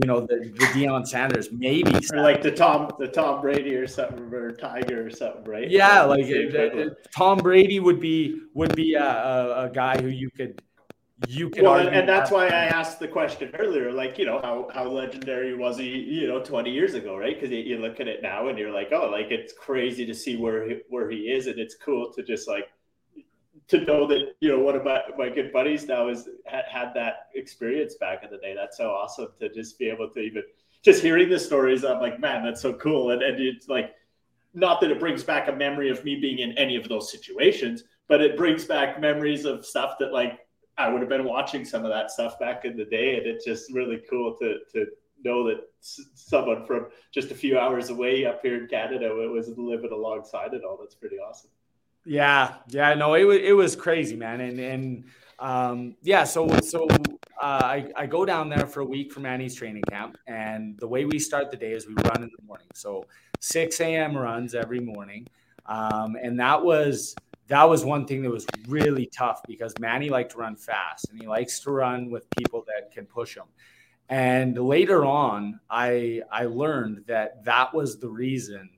you know the, the Deion Sanders, maybe or like the Tom the Tom Brady or something or Tiger or something, right? Yeah, like Tom Brady would be would be a, a, a guy who you could you can well, and that's why I asked the question earlier, like you know how how legendary was he, you know, twenty years ago, right? Because you, you, look at it now and you're like, oh, like it's crazy to see where he, where he is, and it's cool to just like to know that you know one of my, my good buddies now has had, had that experience back in the day. That's so awesome to just be able to even just hearing the stories. I'm like, man, that's so cool, and and it's like not that it brings back a memory of me being in any of those situations, but it brings back memories of stuff that like I would have been watching some of that stuff back in the day, and it's just really cool to to know that someone from just a few hours away up here in Canada was living alongside it all. That's pretty awesome. Yeah, yeah, no, it was it was crazy, man, and and um, yeah, so so uh, I I go down there for a week for Manny's training camp, and the way we start the day is we run in the morning, so 6 a.m. runs every morning, um, and that was that was one thing that was really tough because Manny liked to run fast and he likes to run with people that can push him. And later on, I I learned that that was the reason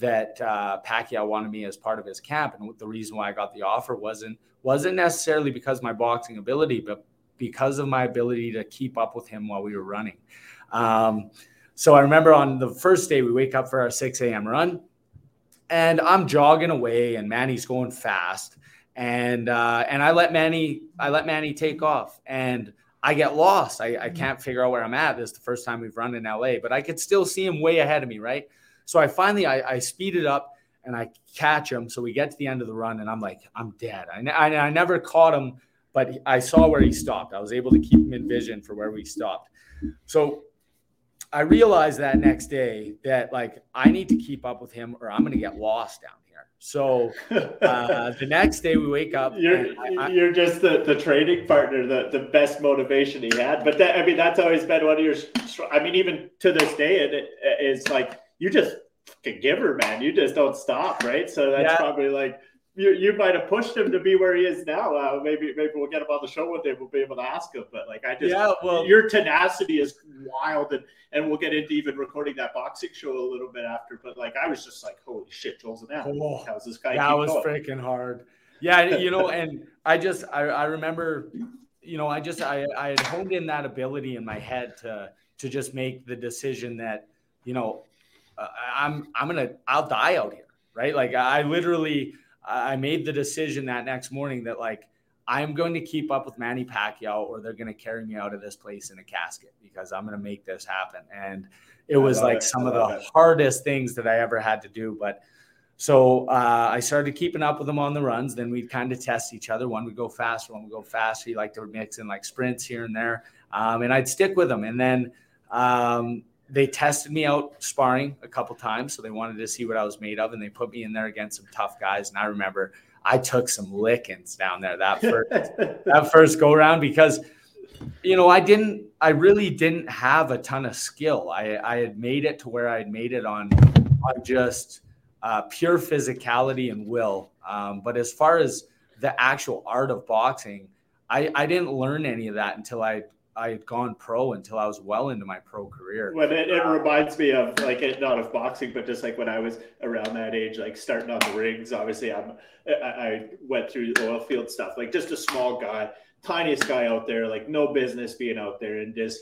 that uh, Pacquiao wanted me as part of his camp, and the reason why I got the offer wasn't wasn't necessarily because my boxing ability, but because of my ability to keep up with him while we were running. Um, so I remember on the first day we wake up for our 6 a.m. run and I'm jogging away, and Manny's going fast, and uh, and I let Manny I let Manny take off, and I get lost. I, I mm-hmm. can't figure out where I'm at. This is the first time we've run in LA, but I could still see him way ahead of me, right? So I finally I, I speed it up and I catch him. So we get to the end of the run, and I'm like, I'm dead. I, I, I never caught him, but I saw where he stopped. I was able to keep him in vision for where we stopped. So I realized that next day that like I need to keep up with him or I'm going to get lost down here. So uh, the next day we wake up. You're I, you're just the, the training partner, the, the best motivation he had. But that I mean that's always been one of your. I mean even to this day it, it is like you just a giver, man. You just don't stop, right? So that's yeah. probably like you, you might have pushed him to be where he is now. Uh, maybe maybe we'll get him on the show one day. We'll be able to ask him. But like I just, yeah, well, your tenacity is wild, and and we'll get into even recording that boxing show a little bit after. But like I was just like, holy shit, Joel Zunel. Oh, how's this guy? That was going? freaking hard. Yeah, you know, and I just I, I remember, you know, I just I I had honed in that ability in my head to to just make the decision that you know uh, I'm I'm gonna I'll die out here, right? Like I literally I made the decision that next morning that like I'm going to keep up with Manny Pacquiao or they're going to carry me out of this place in a casket because I'm going to make this happen. And it was like it. some of the it. hardest things that I ever had to do. But so uh, I started keeping up with him on the runs. Then we'd kind of test each other. One would go faster, one would go faster. He liked to mix in like sprints here and there. Um, and I'd stick with him. And then um, they tested me out sparring a couple times, so they wanted to see what I was made of, and they put me in there against some tough guys. And I remember I took some lickings down there that first that first go around because you know I didn't I really didn't have a ton of skill. I I had made it to where I had made it on on just uh, pure physicality and will. Um, but as far as the actual art of boxing, I, I didn't learn any of that until I I had gone pro until I was well into my pro career. When it, it uh, reminds me of like it, not of boxing, but just like when I was around that age, like starting on the rings. Obviously, I'm I, I went through the oil field stuff, like just a small guy, tiniest guy out there, like no business being out there, and just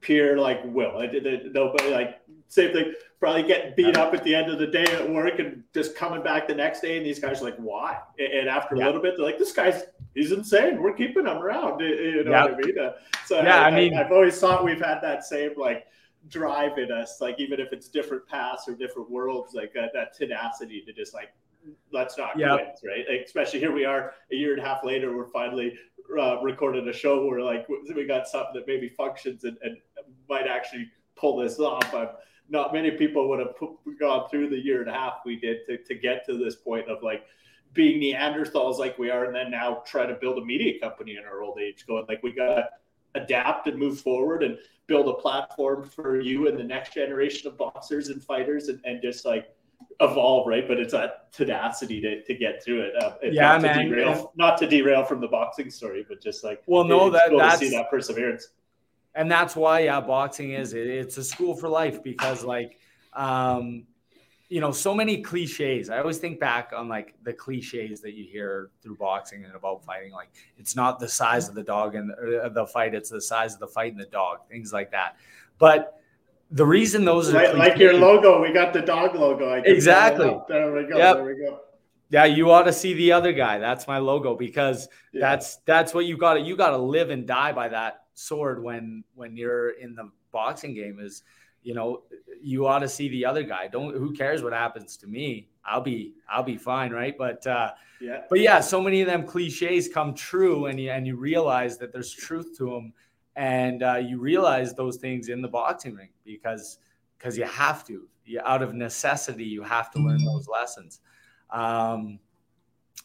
pure like will. I did nobody like same thing. Probably getting beat up at the end of the day at work and just coming back the next day, and these guys are like, why? And after a little bit, they're like, this guy's he's insane. We're keeping him around. You know yep. what I mean? Uh, so yeah, I, I mean, I, I've always thought we've had that same like drive in us, like even if it's different paths or different worlds, like that, that tenacity to just like let's not yep. quit, right? Like, especially here we are a year and a half later, we're finally uh, recording a show where like we got something that maybe functions and, and might actually pull this off. I'm, not many people would have put, gone through the year and a half we did to, to get to this point of like being Neanderthals like we are, and then now try to build a media company in our old age, going like we got to adapt and move forward and build a platform for you and the next generation of boxers and fighters and, and just like evolve, right? But it's that tenacity to, to get through it. Uh, yeah, not man. To derail, not to derail from the boxing story, but just like well, no, that cool that's see that perseverance. And that's why, yeah, boxing is it, it's a school for life because like um you know, so many cliches. I always think back on like the cliches that you hear through boxing and about fighting. Like it's not the size of the dog and the, the fight; it's the size of the fight and the dog. Things like that. But the reason those are like, like your logo, we got the dog logo. exactly. There we go. Yep. There we go. Yeah, you ought to see the other guy. That's my logo because yeah. that's that's what you got to you got to live and die by that sword when when you're in the boxing game. Is you know, you ought to see the other guy. Don't who cares what happens to me? I'll be I'll be fine, right? But uh yeah. But yeah, so many of them cliches come true and you and you realize that there's truth to them and uh, you realize those things in the boxing ring because because you have to. You, out of necessity, you have to learn those lessons. Um,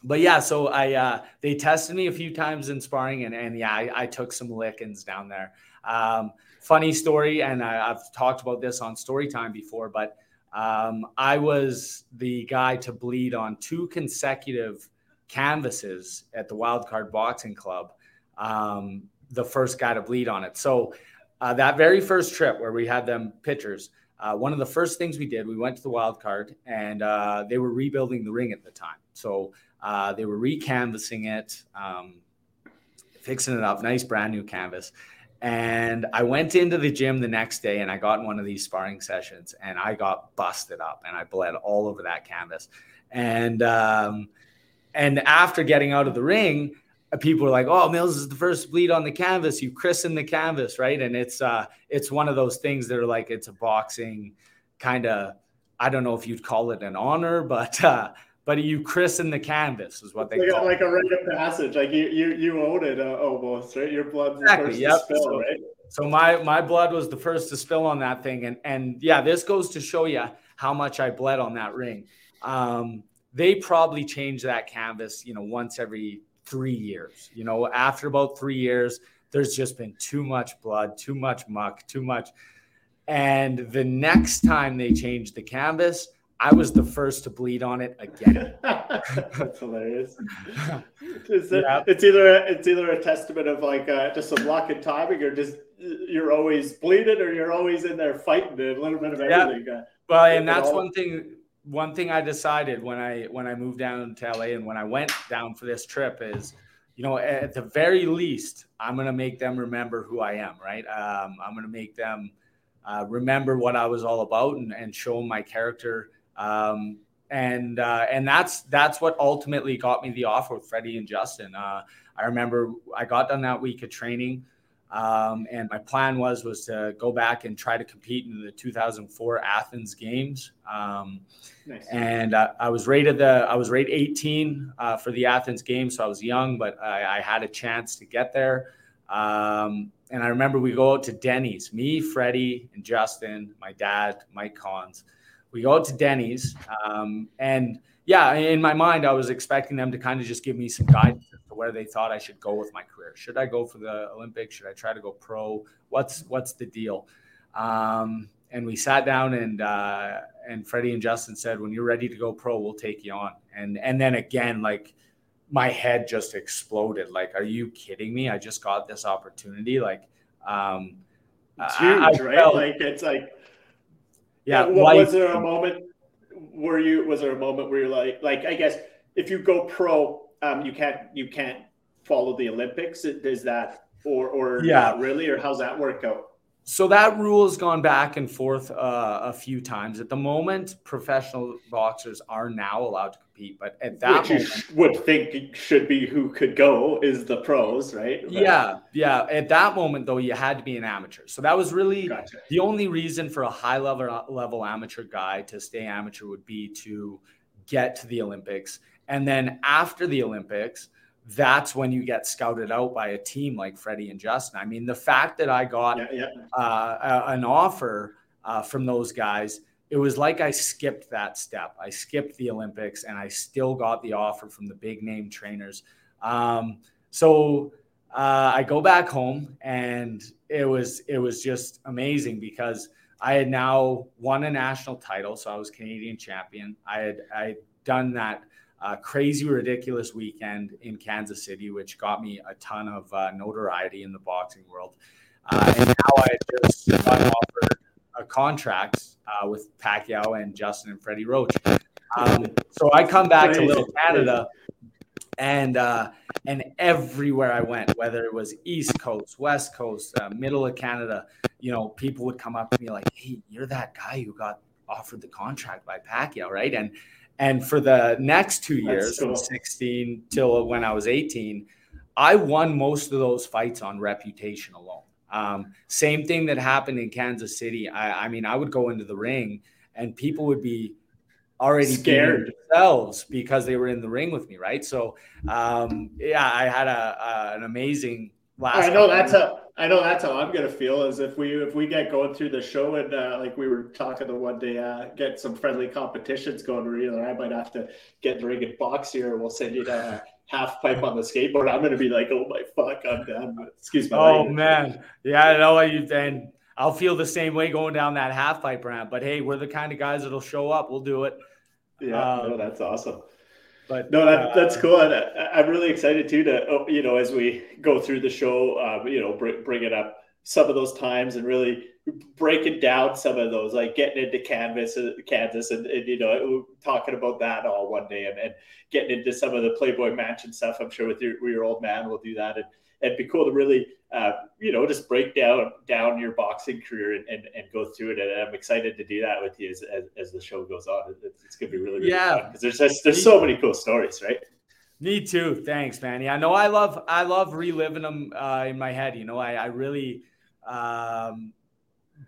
but yeah, so I uh, they tested me a few times in sparring, and and yeah, I, I took some lickings down there. Um, funny story, and I, have talked about this on Storytime before, but um, I was the guy to bleed on two consecutive canvases at the Wildcard Boxing Club. Um, the first guy to bleed on it. So uh, that very first trip where we had them pitchers, uh, one of the first things we did, we went to the wild card and uh, they were rebuilding the ring at the time. So uh, they were recanvassing it, um, fixing it up, nice brand new canvas. And I went into the gym the next day and I got in one of these sparring sessions and I got busted up and I bled all over that canvas. And um, and after getting out of the ring, people were like, "Oh, Mills is the first bleed on the canvas. You christen the canvas, right?" And it's uh, it's one of those things that are like it's a boxing kind of. I don't know if you'd call it an honor, but uh, but you christen the canvas is what they like, call like it. a rite of passage. Like you you you own it uh, almost, right? Your blood's exactly. the first yep. to spill, so, right? So my my blood was the first to spill on that thing, and and yeah, this goes to show you how much I bled on that ring. Um, they probably change that canvas, you know, once every three years. You know, after about three years, there's just been too much blood, too much muck, too much. And the next time they changed the canvas, I was the first to bleed on it again. That's hilarious. It's, yeah. it's either a, it's either a testament of like uh, just some luck and timing, or just you're always bleeding, or you're always in there fighting a little bit of everything. Yeah. Uh, well, and that's one thing. One thing I decided when I when I moved down to LA and when I went down for this trip is, you know, at the very least, I'm gonna make them remember who I am. Right. Um, I'm gonna make them uh, remember what I was all about and, and show my character um, and uh, and that's that's what ultimately got me the offer with Freddie and Justin. Uh, I remember I got done that week of training, um, and my plan was was to go back and try to compete in the 2004 Athens Games. Um, nice. And uh, I was rated the I was rated 18 uh, for the Athens Games, so I was young, but I, I had a chance to get there. Um, and I remember we go out to Denny's, me, Freddie, and Justin, my dad, Mike Collins we go out to Denny's, um, and yeah, in my mind, I was expecting them to kind of just give me some guidance to where they thought I should go with my career. Should I go for the Olympics? Should I try to go pro? What's what's the deal? Um, and we sat down, and uh, and Freddie and Justin said, "When you're ready to go pro, we'll take you on." And and then again, like my head just exploded. Like, are you kidding me? I just got this opportunity. Like, um, it's huge, I, I right? Felt, like it's like yeah. was there a moment where you was there a moment where you're like like I guess if you go pro, um, you can't you can't follow the Olympics. Does that or or yeah really or how's that work out? So that rule has gone back and forth uh, a few times. At the moment, professional boxers are now allowed to compete, but at that Which moment, you would think should be who could go is the pros, right? But- yeah, yeah. At that moment, though, you had to be an amateur. So that was really Gotcha. the only reason for a high level level amateur guy to stay amateur would be to get to the Olympics, and then after the Olympics, that's when you get scouted out by a team like Freddie and Justin. I mean, the fact that I got Yeah, yeah. uh, a- an offer uh, from those guys, it was like I skipped that step. I skipped the Olympics, and I still got the offer from the big name trainers. Um, so uh, I go back home, and it was it was just amazing because I had now won a national title, so I was Canadian champion. I had I had done that uh, crazy, ridiculous weekend in Kansas City, which got me a ton of uh, notoriety in the boxing world. Uh, and now I just got offered a contract uh, with Pacquiao and Justin and Freddie Roach. Um, so I come back to Little Canada, and uh, and everywhere I went, whether it was East Coast, West Coast, uh, middle of Canada, you know, people would come up to me like, "Hey, you're that guy who got offered the contract by Pacquiao, right?" And and for the next two years, from 16 till when I was 18, I won most of those fights on reputation alone. Um, same thing that happened in Kansas City. I, I mean, I would go into the ring and people would be already Scared. themselves because they were in the ring with me, right? So, um, yeah, I had a, a an amazing last. I know that's years. I know that's how I'm gonna feel is if we if we get going through the show and uh, like we were talking the one day uh, get some friendly competitions going where either I might have to get in the ring and box here we'll send you to half pipe on the skateboard. I'm gonna be like, oh my fuck, I'm done. Excuse me Oh language. man, yeah, I know what you and I'll feel the same way going down that half pipe ramp. But hey, we're the kind of guys that'll show up. We'll do it. Yeah, Um, no, that's awesome. But No, that, that's uh, cool, and I, I'm really excited too to oh, you know as we go through the show, um, you know, bring, bring it up some of those times and really breaking down some of those, like getting into canvas, uh, Kansas, and, and you know, talking about that all one day, and, and getting into some of the Playboy Mansion stuff. I'm sure with your with your old man, we'll do that, and it'd be cool to really, uh, you know, just break down down your boxing career and, and, and go through it. And I'm excited to do that with you as, as, as the show goes on. It's, it's gonna be really, really Yeah. fun because there's just, there's so many cool stories, right? Me too. Thanks, man. Yeah, no, I love I love reliving them uh, in my head. You know, I, I really um,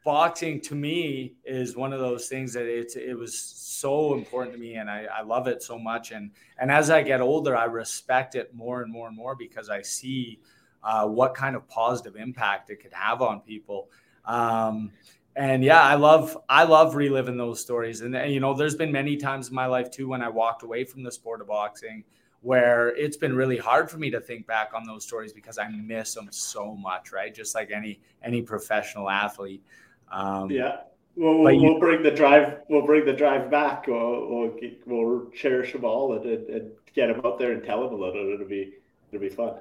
boxing to me is one of those things that it's it was so important to me, and I, I love it so much. And and as I get older, I respect it more and more and more because I see uh, what kind of positive impact it could have on people. Um, and yeah, I love I love reliving those stories. And, you know, there's been many times in my life too when I walked away from the sport of boxing where it's been really hard for me to think back on those stories because I miss them so much, right? Just like any any professional athlete. Um, Yeah. We'll, we'll, you- we'll bring the drive. We'll bring the drive back. We'll we'll, get- we'll cherish them all and, and, and get them out there and tell them a little. It'll be it'll be fun.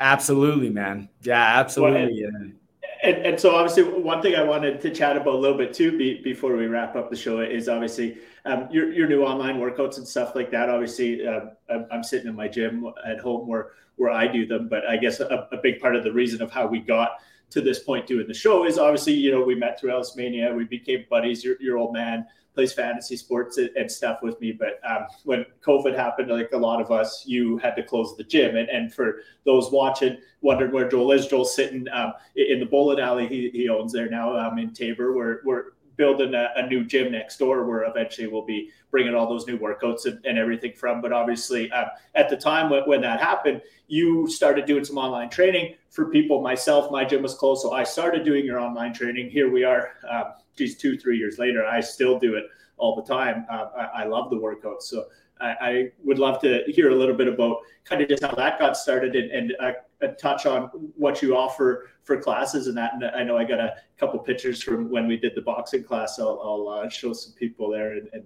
Absolutely, man. Yeah, absolutely. And- And, and so obviously one thing I wanted to chat about a little bit too be, before we wrap up the show is obviously um, your, your new online workouts and stuff like that. Obviously I'm, I'm sitting in my gym at home where, where I do them, but I guess a, a big part of the reason of how we got to this point doing the show is obviously, you know, we met through Ellis Mania, we became buddies, your, your old man plays fantasy sports and, stuff with me. But um, when COVID happened, like a lot of us, you had to close the gym. And, and for those watching, wondering where Joel is, Joel's sitting um, in the bowling alley he, he owns there now um, in Taber. We're, we're building a, a new gym next door where eventually we'll be bringing all those new workouts and, and everything from. But obviously, um, at the time when, when that happened, you started doing some online training for people. Myself, my gym was closed, so I started doing your online training. Here we are, um, geez, two, three years later, I still do it all the time. Uh, I, I love the workouts. So I, I would love to hear a little bit about kind of just how that got started and, and uh, a touch on what you offer for classes and that. And I know I got a couple pictures from when we did the boxing class. I'll, I'll uh, show some people there and, and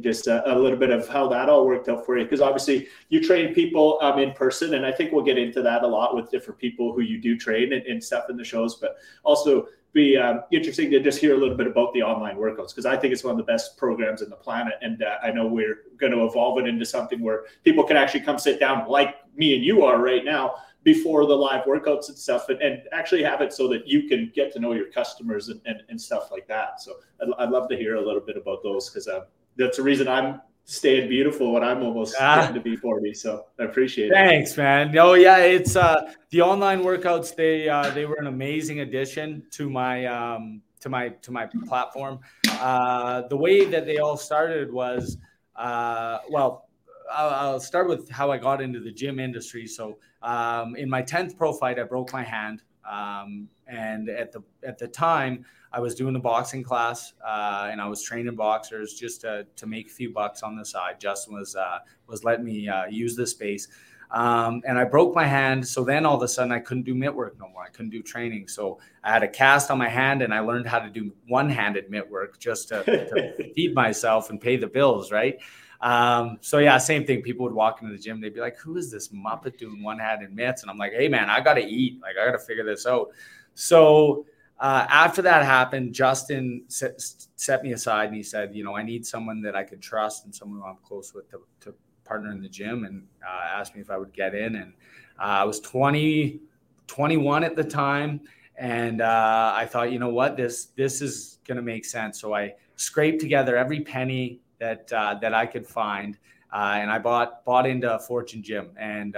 just uh, a little bit of how that all worked out for you. Because obviously you train people um, in person, and I think we'll get into that a lot with different people who you do train and, and stuff in the shows. But also be um, interesting to just hear a little bit about the online workouts because I think it's one of the best programs in the planet, and uh, I know we're going to evolve it into something where people can actually come sit down like me and you are right now before the live workouts and stuff, and, and actually have it so that you can get to know your customers and, and, and stuff like that. So I'd, I'd love to hear a little bit about those because uh, that's the reason I'm staying beautiful when I'm almost ah. getting to be 40. So I appreciate Thanks, it. Thanks, man. Oh yeah, it's uh the online workouts, they uh they were an amazing addition to my um to my to my platform. Uh the way that they all started was uh well I'll, start with how I got into the gym industry. So um, in my 10th pro fight, I broke my hand. Um, and at the at the time, I was doing the boxing class, uh, and I was training boxers just to, to make a few bucks on the side. Justin was uh, was letting me uh, use the space, um, and I broke my hand. So then all of a sudden, I couldn't do mitt work no more. I couldn't do training. So I had a cast on my hand, and I learned how to do one handed mitt work just to, to feed myself and pay the bills. Right. Um, so yeah, same thing. People would walk into the gym, they'd be like, "Who is this muppet doing one-handed mitts?" And I'm like, "Hey man, I got to eat. Like I got to figure this out." So uh, after that happened, Justin set, set, me aside and he said, you know, I need someone that I could trust and someone I'm close with to, to partner in the gym and uh, asked me if I would get in. And uh, I was 20, 21 at the time. And uh, I thought, you know what, this, this is going to make sense. So I scraped together every penny that, uh, that I could find. And I bought, bought into a Fortune Gym. And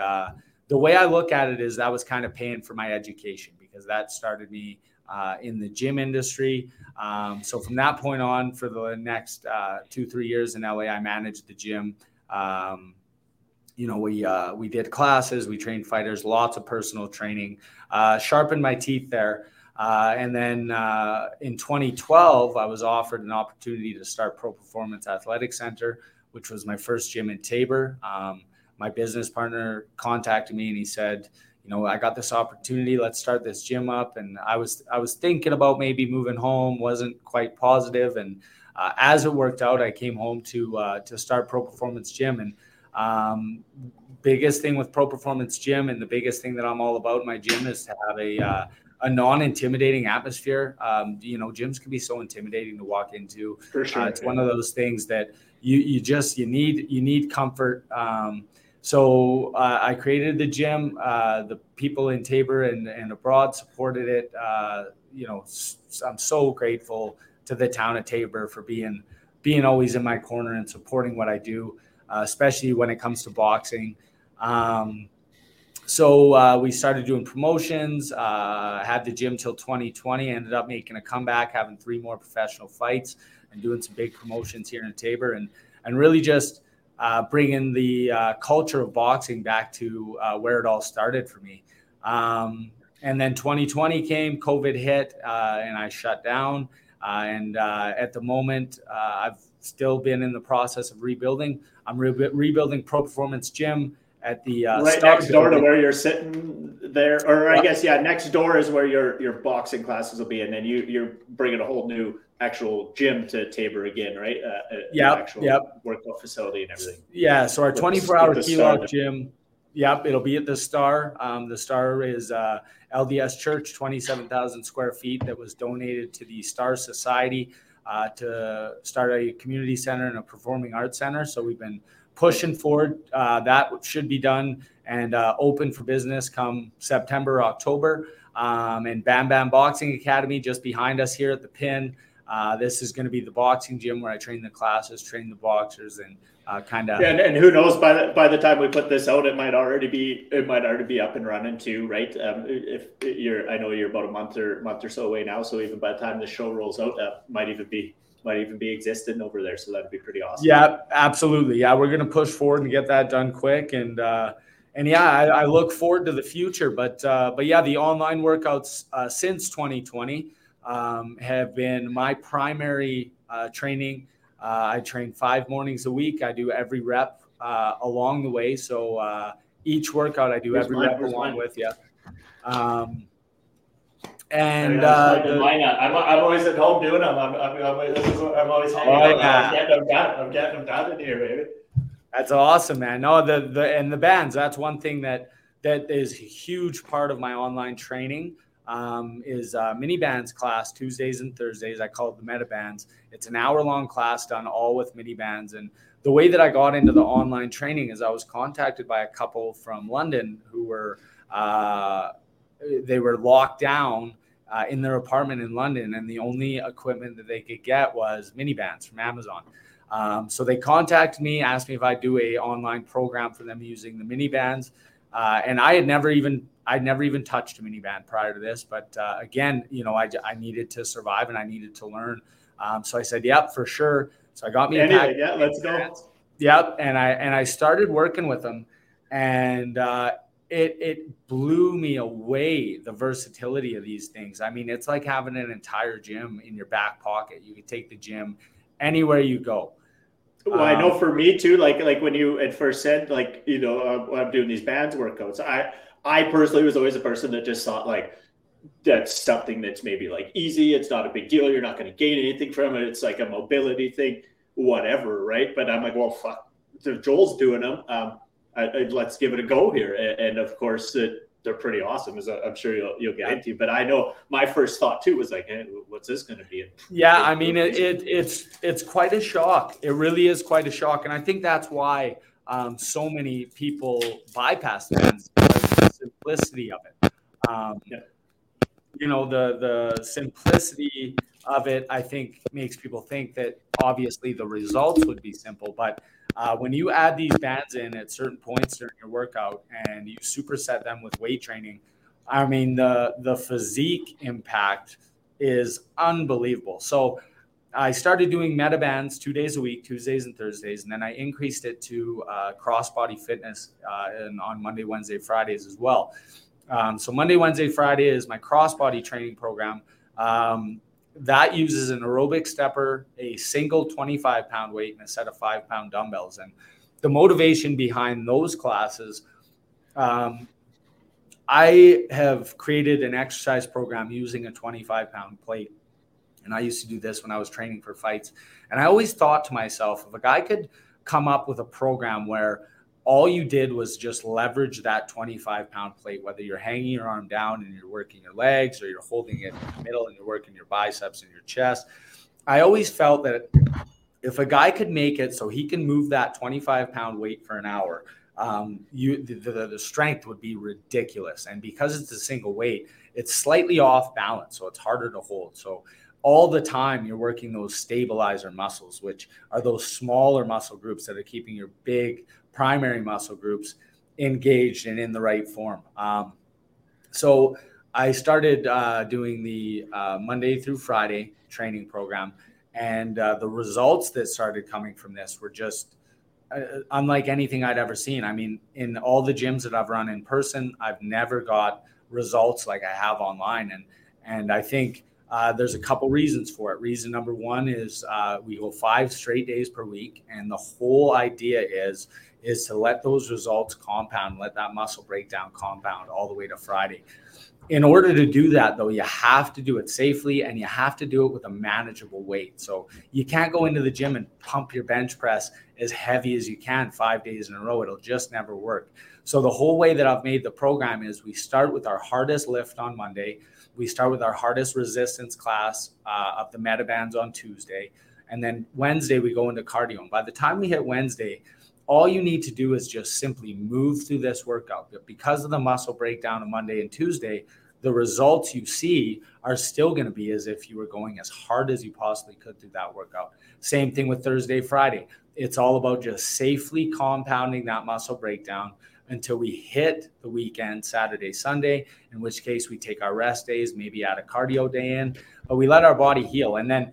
the way I look at it is that was kind of paying for my education because that started me uh, in the gym industry. Um, so from that point on, for the next uh, two three years in LA, I managed the gym. Um, you know, we uh, we did classes, we trained fighters, lots of personal training, uh, sharpened my teeth there. Uh, and then uh, in 2012, I was offered an opportunity to start Pro Performance Athletic Center, which was my first gym in Taber. Um, my business partner contacted me and he said, you know, I got this opportunity. Let's start this gym up. And I was I was thinking about maybe moving home. wasn't quite. And uh, as it worked out, I came home to uh, to start Pro Performance Gym. And um, biggest thing with Pro Performance Gym, and the biggest thing that I'm all about in my gym is to have a uh, a non-intimidating atmosphere. Um, you know, gyms can be so intimidating to walk into. Sure, uh, it's yeah. one of those things that you you just you need you need comfort. Um, so uh, I created the gym. Uh, the people in Taber and, and abroad supported it. Uh, you know, I'm so grateful to the town of Taber for being being always in my corner and supporting what I do, uh, especially when it comes to boxing. Um, so uh, we started doing promotions. Uh, had the gym till 2020. Ended up making a comeback, having three more professional fights, and doing some big promotions here in Taber, and and really just uh, bringing the uh, culture of boxing back to uh, where it all started for me. Um, and then 2020 came, COVID hit, uh, and I shut down. Uh, and uh, at the moment, I've still been in the process of rebuilding. I'm re- rebuilding Pro Performance Gym at the right next door to where you're sitting there, or I guess yeah, next door is where your your boxing classes will be, and then you you're bringing a whole new actual gym to Taber again, right? Uh, yeah, actual yep. workout facility and everything. Yeah, so our 24 hour key gym. Yep, it'll be at the Star. Um, the Star is uh, LDS Church, 27,000 square feet that was donated to the Star Society uh, to start a community center and a performing arts center. So we've been pushing forward. Uh, that should be done and uh, open for business come September, October. Um, and Bam Bam Boxing Academy just behind us here at the pin. Uh, this is going to be the boxing gym where I train the classes, train the boxers, and uh, kind of. Yeah, and, and, who knows by the by the time we put this out, it might already be it might already be up and running too, right? Um, if you're, I know you're about a month or month or so away now, so even by the time the show rolls out, that might even be might even be existing over there. So that'd be pretty awesome. Yeah, absolutely. Yeah, we're going to push forward and get that done quick, and uh, and yeah, I, I, look forward to the future. But uh, but yeah, the online workouts uh, since 2020 um, have been my primary uh, training. Uh, I train five mornings a week. I do every rep uh, along the way. So uh, each workout I do Here's every mine, rep along mine. with you. Um, and uh, the, I'm, I'm always at home doing them. I'm, I'm, I'm, I'm always hanging oh, yeah. I'm, getting them done. I'm getting them done in here, baby. That's awesome, man. No, the the and the bands. That's one thing that that is a huge part of my online training um, is mini bands class Tuesdays and Thursdays. I call it the meta bands. It's an hour long class done all with mini bands. And the way that I got into the online training is I was contacted by a couple from London who were uh, they were locked down uh, in their apartment in London, and the only equipment that they could get was mini bands from Amazon. Um, so they contacted me, asked me if I'd do a online program for them using the mini bands, uh, and I had never even I'd never even touched a mini band prior to this. But uh, again, you know, I, I needed to survive and I needed to learn. Um, so I said, "Yep, for sure." So I got me anyway, yeah, let's go. Yep, and I and I started working with them, and uh, it it blew me away the versatility of these things. I mean, it's like having an entire gym in your back pocket. You can take the gym anywhere you go. Well, um, I know um, for me too. Like like when you at first said like you know uh, I'm doing these bands workouts. I I personally was always a person that just thought like that's something that's maybe like easy. It's not a big deal. You're not going to gain anything from it. It's like a mobility thing, whatever, right? But I'm like, well, fuck. Joel's doing them. Um, I, I, let's give it a go here. And, and of course, it, they're pretty awesome, as I'm sure you'll you'll get into. But I know my first thought too was like, hey, what's this going to be? Yeah, I mean, it, it, it's it's quite a shock. It really is quite a shock, and I think that's why um, so many people bypass the simplicity of it. Um, yeah. You know, the the simplicity of it, I think, makes people think that obviously the results would be simple, but uh, when you add these bands in at certain points during your workout and you superset them with weight training, I mean the the physique impact is unbelievable. So I started doing MetaBands two days a week, Tuesdays and Thursdays, and then I increased it to uh, crossbody fitness uh, and on Monday, Wednesday, Fridays as well. Um, so Monday, Wednesday, Friday is my crossbody training program. Um, that uses an aerobic stepper, a single 25 pound weight, and a set of five pound dumbbells. And the motivation behind those classes, um, I have created an exercise program using a 25 pound plate. And I used to do this when I was training for fights. And I always thought to myself, if a guy could come up with a program where all you did was just leverage that 25 pound plate, whether you're hanging your arm down and you're working your legs or you're holding it in the middle and you're working your biceps and your chest. I always felt that if a guy could make it so he can move that 25 pound weight for an hour, um, you the, the, the strength would be ridiculous. And because it's a single weight, it's slightly off balance, so it's harder to hold. So all the time you're working those stabilizer muscles, which are those smaller muscle groups that are keeping your big primary muscle groups engaged and in the right form. Um, so I started uh, doing the uh, Monday through Friday training program, and uh, the results that started coming from this were just uh, unlike anything I'd ever seen. I mean, in all the gyms that I've run in person, I've never got results like I have online, and and I think. Uh, there's a couple reasons for it. Reason number one is uh, we go five straight days per week, and the whole idea is is to let those results compound, let that muscle breakdown compound all the way to Friday. In order to do that, though, you have to do it safely and you have to do it with a manageable weight. So you can't go into the gym and pump your bench press as heavy as you can five days in a row. It'll just never work. So the whole way that I've made the program is we start with our hardest lift on Monday. We start with our hardest resistance class uh, of the MetaBands on Tuesday. And then Wednesday, we go into cardio. And by the time we hit Wednesday, all you need to do is just simply move through this workout. But because of the muscle breakdown on Monday and Tuesday, the results you see are still going to be as if you were going as hard as you possibly could through that workout. Same thing with Thursday, Friday. It's all about just safely compounding that muscle breakdown until we hit the weekend, Saturday, Sunday, in which case we take our rest days, maybe add a cardio day in, but we let our body heal. And then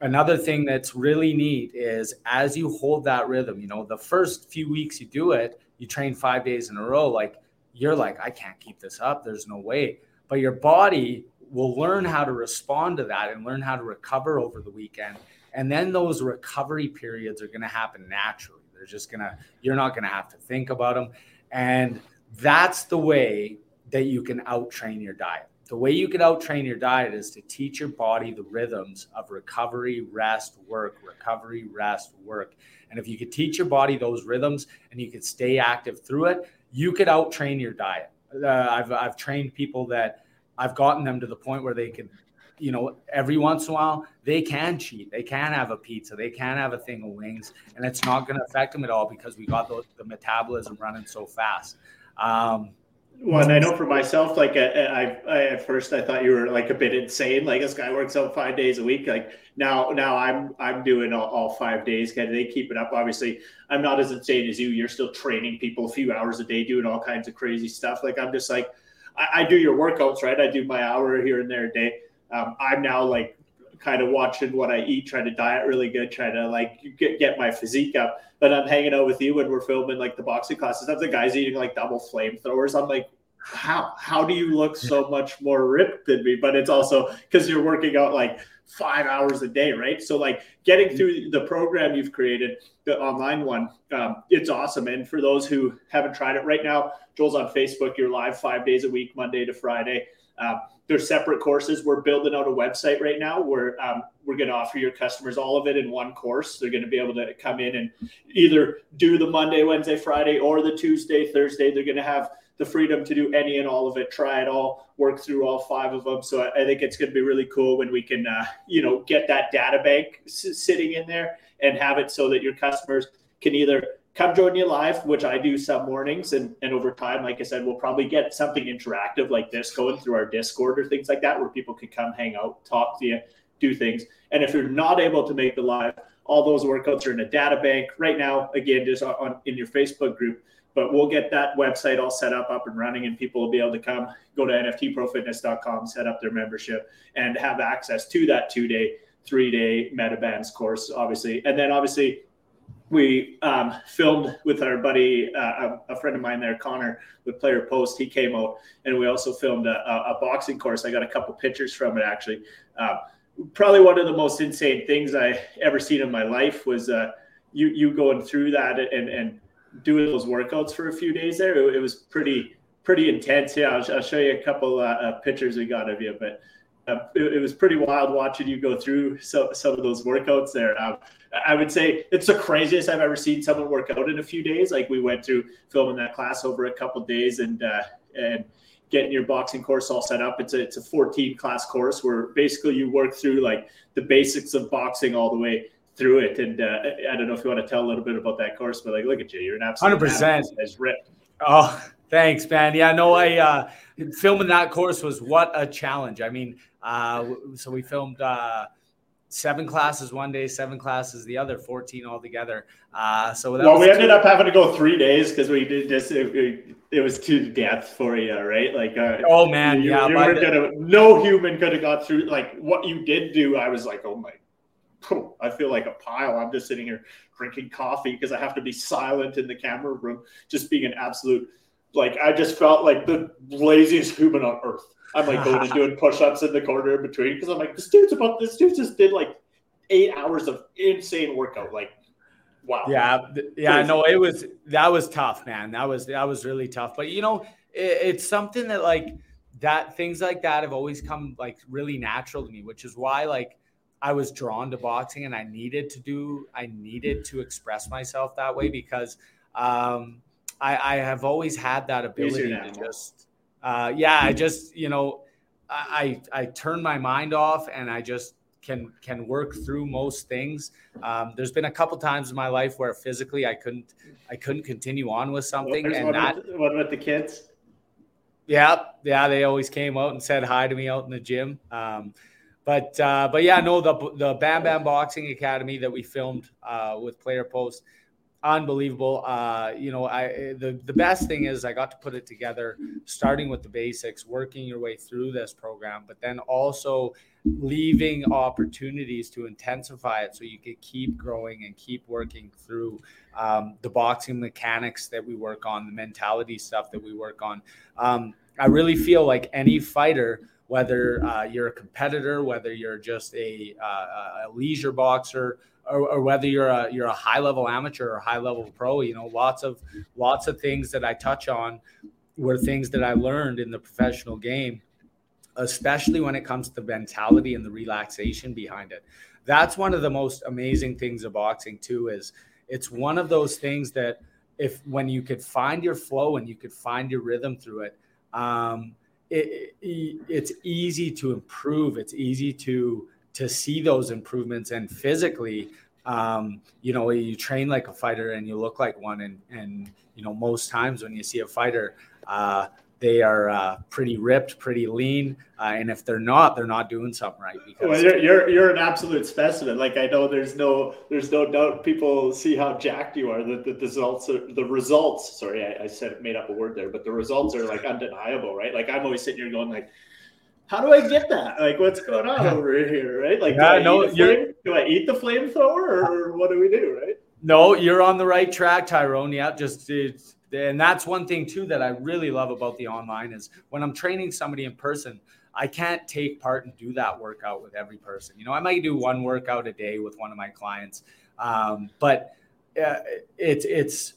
another thing that's really neat is as you hold that rhythm, you know, the first few weeks you do it, you train five days in a row, like you're like, I can't keep this up. There's no way. But your body will learn how to respond to that and learn how to recover over the weekend. And then those recovery periods are going to happen naturally. They're just going to, you're not going to have to think about them. And that's the way that you can out train your diet the way you can out train your diet is to teach your body the rhythms of recovery, rest, work, recovery, rest, work. And if you could teach your body those rhythms and you could stay active through it, you could out train your diet. Uh, I've, I've trained people that I've gotten them to the point where they could, you know, every once in a while, they can cheat. They can have a pizza. They can have a thing of wings, and it's not going to affect them at all because we got the, the metabolism running so fast. Um, Well, and I know for myself, like I, I, at first I thought you were like a bit insane. Like this guy works out five days a week. Like now, now I'm I'm doing all, all five days. Of they keep it up. Obviously, I'm not as insane as you. You're still training people a few hours a day, doing all kinds of crazy stuff. Like I'm just like I do your workouts, right? I do my hour here and there a day. Um, I'm now like kind of watching what I eat, trying to diet really good, trying to like get, get my physique up. But I'm hanging out with you when we're filming like the boxing classes. I'm the guys eating like double flamethrowers. I'm like, how how do you look so much more ripped than me? But it's also because you're working out like five hours a day, right? So like getting through the program you've created, the online one, um, it's awesome. And for those who haven't tried it right now, Joel's on Facebook. You're live five days a week, Monday to Friday. Uh, they're separate courses. We're building out a website right now where um, we're going to offer your customers all of it in one course. They're going to be able to come in and either do the Monday, Wednesday, Friday, or the Tuesday, Thursday. They're going to have the freedom to do any and all of it, try it all, work through all five of them. So I think it's going to be really cool when we can, uh, you know, get that data bank s- sitting in there and have it so that your customers can either come join you live, which I do some mornings, and and over time, like I said, we'll probably get something interactive like this going through our Discord or things like that, where people can come hang out, talk to you, do things. And if you're not able to make the live, all those workouts are in a data bank right now. Again, just on in your Facebook group but we'll get that website all set up, up and running, and people will be able to come, go to nftprofitness.com, set up their membership, and have access to that two day, three day MetaBands course, obviously. And then obviously, we um, filmed with our buddy, uh, a, friend of mine there, Connor, with Player Post. He came out, and we also filmed a, a boxing course. I got a couple pictures from it actually. Uh, probably one of the most insane things I ever seen in my life was uh, you you going through that and and doing those workouts for a few days there. It, it was pretty pretty intense. Yeah, I'll, I'll show you a couple uh, uh, pictures we got of you, but uh, it, it, was pretty wild watching you go through so, some of those workouts there. Um, I would say it's the craziest I've ever seen someone work out in a few days. Like we went through filming that class over a couple days and uh, and getting your boxing course all set up. It's a it's a 14 class course where basically you work through like the basics of boxing all the way through it. And uh, I don't know if you want to tell a little bit about that course, but like, look at you, you're an absolute hundred percent as ripped. Oh, thanks, man. Yeah, no, I uh, filming that course was what a challenge. I mean, uh, so we filmed uh, seven classes one day, seven classes the other, fourteen altogether. Uh, so well, we ended up having to go three days because we did just it, it, was too death for you, right? Like, uh, oh man, you, yeah, you were gonna, no human could have got through. Like what you did do, I was like, oh my I feel like a pile. I'm just sitting here drinking coffee because I have to be silent in the camera room, just being an absolute like I just felt like the laziest human on earth. I'm like going and doing push-ups in the corner in between because I'm like, this dude's about this dude just did like eight hours of insane workout. Like, wow. Yeah, yeah. No, it was that was tough, man. That was that was really tough. But you know, it, it's something that like that things like that have always come like really natural to me, which is why like I was drawn to boxing and I needed to do, I needed to express myself that way because um, I, I, have always had that ability to just, uh, yeah, I just, you know, I, I turn my mind off and I just can, can work through most things. Um, there's been a couple times in my life where physically I couldn't, I couldn't continue on with something. Well, and that, with, what about the kids? Yeah. Yeah. They always came out and said hi to me out in the gym. Um, but uh, but yeah, no, the the Bam Bam Boxing Academy that we filmed uh, with Player Post, unbelievable. Uh, you know, I the the best thing is I got to put it together, starting with the basics, working your way through this program, but then also leaving opportunities to intensify it so you could keep growing and keep working through um, the boxing mechanics that we work on, the mentality stuff that we work on. Um, I really feel like any fighter whether uh, you're a competitor, whether you're just a, uh, a leisure boxer, or, or, whether you're a you're a high level amateur or high level pro. You know, lots of lots of things that I touch on were things that I learned in the professional game, especially when it comes to the mentality and the relaxation behind it. That's one of the most amazing things of boxing too. Is it's one of those things that if when you could find your flow and you could find your rhythm through it. Um, it, it, it's easy to improve. It's easy to to see those improvements and physically um, you know you train like a fighter and you look like one and and you know most times when you see a fighter uh, they are uh, pretty ripped, pretty lean, uh, and if they're not, they're not doing something right. Because well, you're, you're, you're an absolute specimen. Like I know there's no there's no doubt people see how jacked you are. The, the, the results are the results. Sorry, I, I said made up a word there, but the results are like undeniable, right? Like I'm always sitting here going like. How do I get that? Like, what's going on over here, right? Like, yeah, do, I no, flame, do I eat the flamethrower, or what do we do, right? No, you're on the right track, Tyrone. Yeah, just it's and that's one thing too that I really love about the online is when I'm training somebody in person, I can't take part and do that workout with every person. You know, I might do one workout a day with one of my clients, um, but uh, it's it's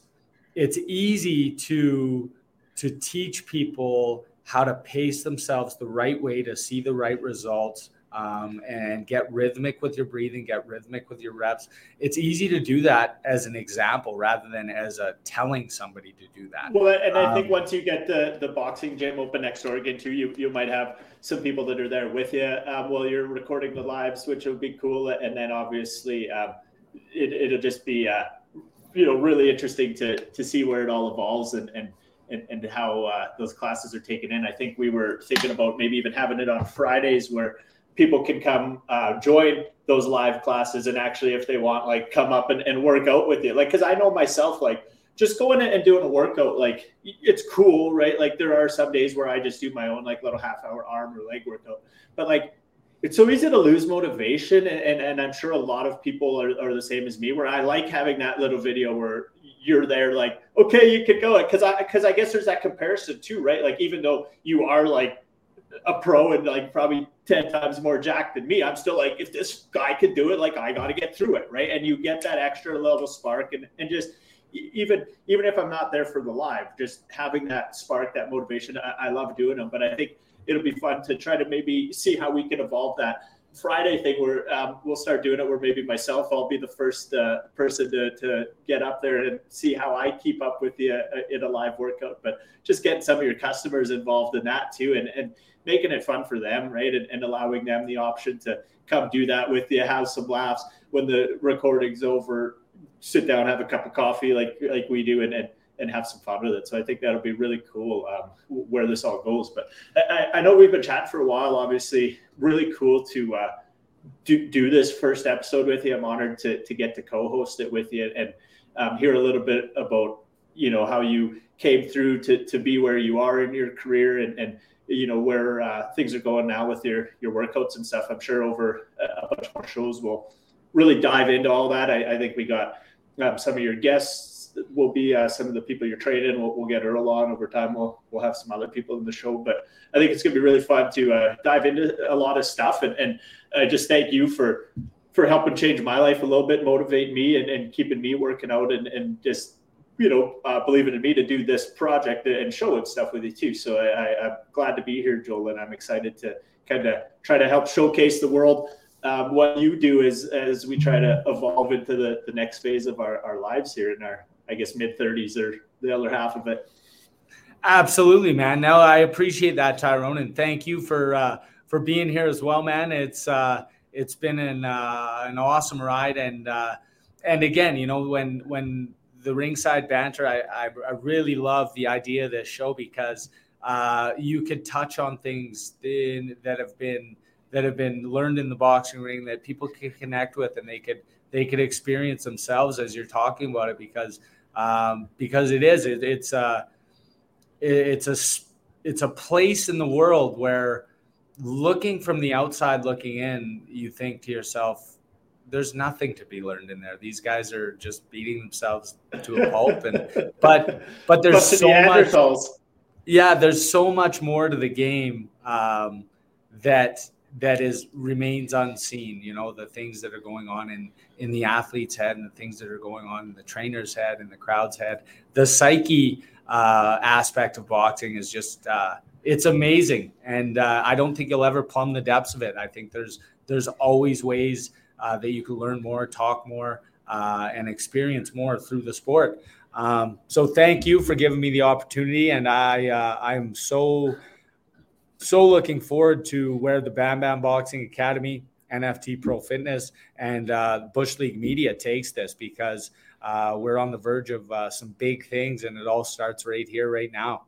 it's easy to to teach people how to pace themselves the right way to see the right results um, and get rhythmic with your breathing, get rhythmic with your reps. It's easy to do that as an example rather than as a telling somebody to do that. Well, and I think um, once you get the the boxing gym open next door again too, you you might have some people that are there with you um, while you're recording the lives, which would be cool. And then obviously, um, it, it'll just be uh, you know really interesting to to see where it all evolves and and and, and how uh, those classes are taken in. I think we were thinking about maybe even having it on Fridays where people can come uh, join those live classes and actually if they want like come up and, and work out with you. Like because i know myself like just going and doing a workout like it's cool right? Like there are some days where i just do my own like little half hour arm or leg workout. But like it's so easy to lose motivation and, and, and i'm sure a lot of people are, are the same as me where i like having that little video where you're there like okay you could go it because i because i guess there's that comparison too right like even though you are like a pro and like probably 10 times more jacked than me. I'm still like, if this guy could do it, like I got to get through it. Right. And you get that extra level spark and, and just even, even if I'm not there for the live, just having that spark, that motivation, I, I love doing them. But I think it'll be fun to try to maybe see how we can evolve that Friday thing where um, we'll start doing it where maybe myself, I'll be the first uh, person to, to get up there and see how I keep up with you uh, in a live workout, but just getting some of your customers involved in that too. And, and making it fun for them, right? And, and allowing them the option to come do that with you, have some laughs when the recording's over, sit down, have a cup of coffee like like we do, and and, and have some fun with it. So I think that'll be really cool um, where this all goes. But I, I know we've been chatting for a while. Obviously, really cool to. Uh, do, do this first episode with you. I'm honored to, to get to co-host it with you and um, hear a little bit about you know how you came through to, to be where you are in your career and, and you know where uh, things are going now with your your workouts and stuff. I'm sure over a bunch more shows we'll really dive into all that. I, I think we got um, some of your guests will be uh, some of the people you're training. We'll, we'll, get Earl on over time. We'll we'll have some other people in the show, but I think it's gonna be really fun to uh, dive into a lot of stuff. And and I just thank you for for helping change my life a little bit, motivate me, and, and keeping me working out and and just you know, uh, believing in me to do this project and show it stuff with you too. So I, am glad to be here, Joel, and I'm excited to kind of try to help showcase the world um, what you do as as we try to evolve into the, the next phase of our, our lives here in our, I guess, mid 30s or the other half of it. Absolutely, man. Now I appreciate that, Tyrone, and thank you for uh, for being here as well, man. It's uh, it's been an uh, an awesome ride, and uh, and again, you know, when when the ringside banter, I, I, I, really love the idea of this show because uh, you could touch on things in, that have been that have been learned in the boxing ring that people can connect with and they could they could experience themselves as you're talking about it because um, because it is it, it's a it's a it's a place in the world where looking from the outside looking in you think to yourself there's nothing to be learned in there. These guys are just beating themselves to a pulp, and but but there's so much. Yeah, there's so much more to the game um, that that is remains unseen. You know, the things that are going on in in the athlete's head, and the things that are going on in the trainer's head, and the crowd's head. The psyche uh, aspect of boxing is just. Uh, it's amazing, and uh, I don't think you'll ever plumb the depths of it. I think there's there's always ways uh, that you can learn more, talk more, uh, and experience more through the sport. Um, so thank you for giving me the opportunity, and I uh, I'm so so looking forward to where the Bam Bam Boxing Academy, NFT Pro Fitness, and uh, Bush League Media takes this because uh, we're on the verge of uh, some big things, and it all starts right here, right now.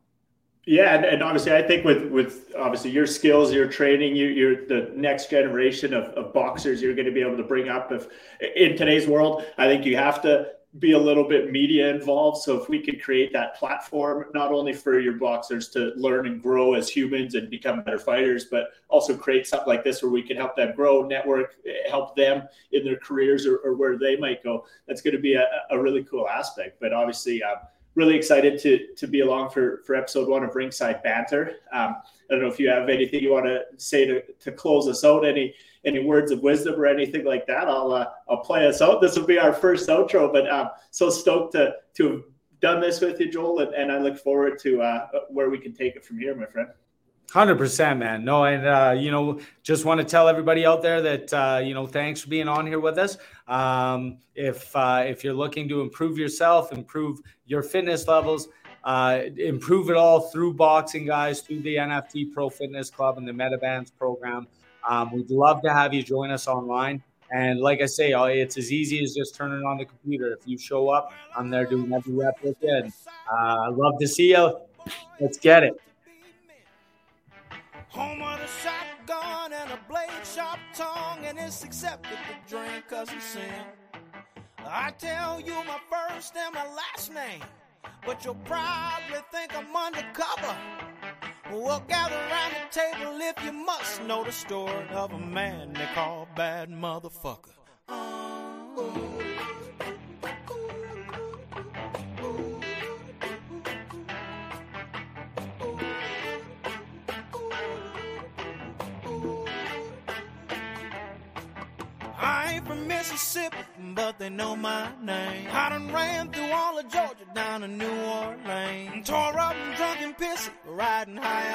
Yeah, and, and, obviously, I think with with obviously your skills, your training, you, you're the next generation of, of boxers you're going to be able to bring up. If in today's world, I think you have to be a little bit media involved. So if we could create that platform, not only for your boxers to learn and grow as humans and become better fighters, but also create something like this where we can help them grow, network, help them in their careers or, or where they might go. That's going to be a, a really cool aspect. But obviously, um, really excited to to be along for for episode one of Ringside Banter. Um, I don't know if you have anything you want to say to, to close us out. Any any words of wisdom or anything like that? I'll uh, I'll play us out. This will be our first outro, but um, so stoked to to have done this with you, Joel, and, and I look forward to uh, where we can take it from here, my friend. Hundred percent, man. No, and uh, you know, just want to tell everybody out there that uh, you know, thanks for being on here with us. Um, if uh, if you're looking to improve yourself, improve your fitness levels, uh, improve it all through boxing, guys, through the NFT Pro Fitness Club and the MetaBands program, um, we'd love to have you join us online. And like I say, it's as easy as just turning on the computer. If you show up, I'm there doing every rep with you. And, uh, love to see you. Let's get it. Home of the shotgun and a blade sharp tongue, and it's accepted to drink cause it's sin. I tell you my first and my last name, but you'll probably think I'm undercover. We'll gather around the table if you must know the story of a man they call Bad Motherfucker. Oh. Mississippi, but they know my name. I done ran through all of Georgia down to New Orleans. Tore up and drunk and pissy, riding high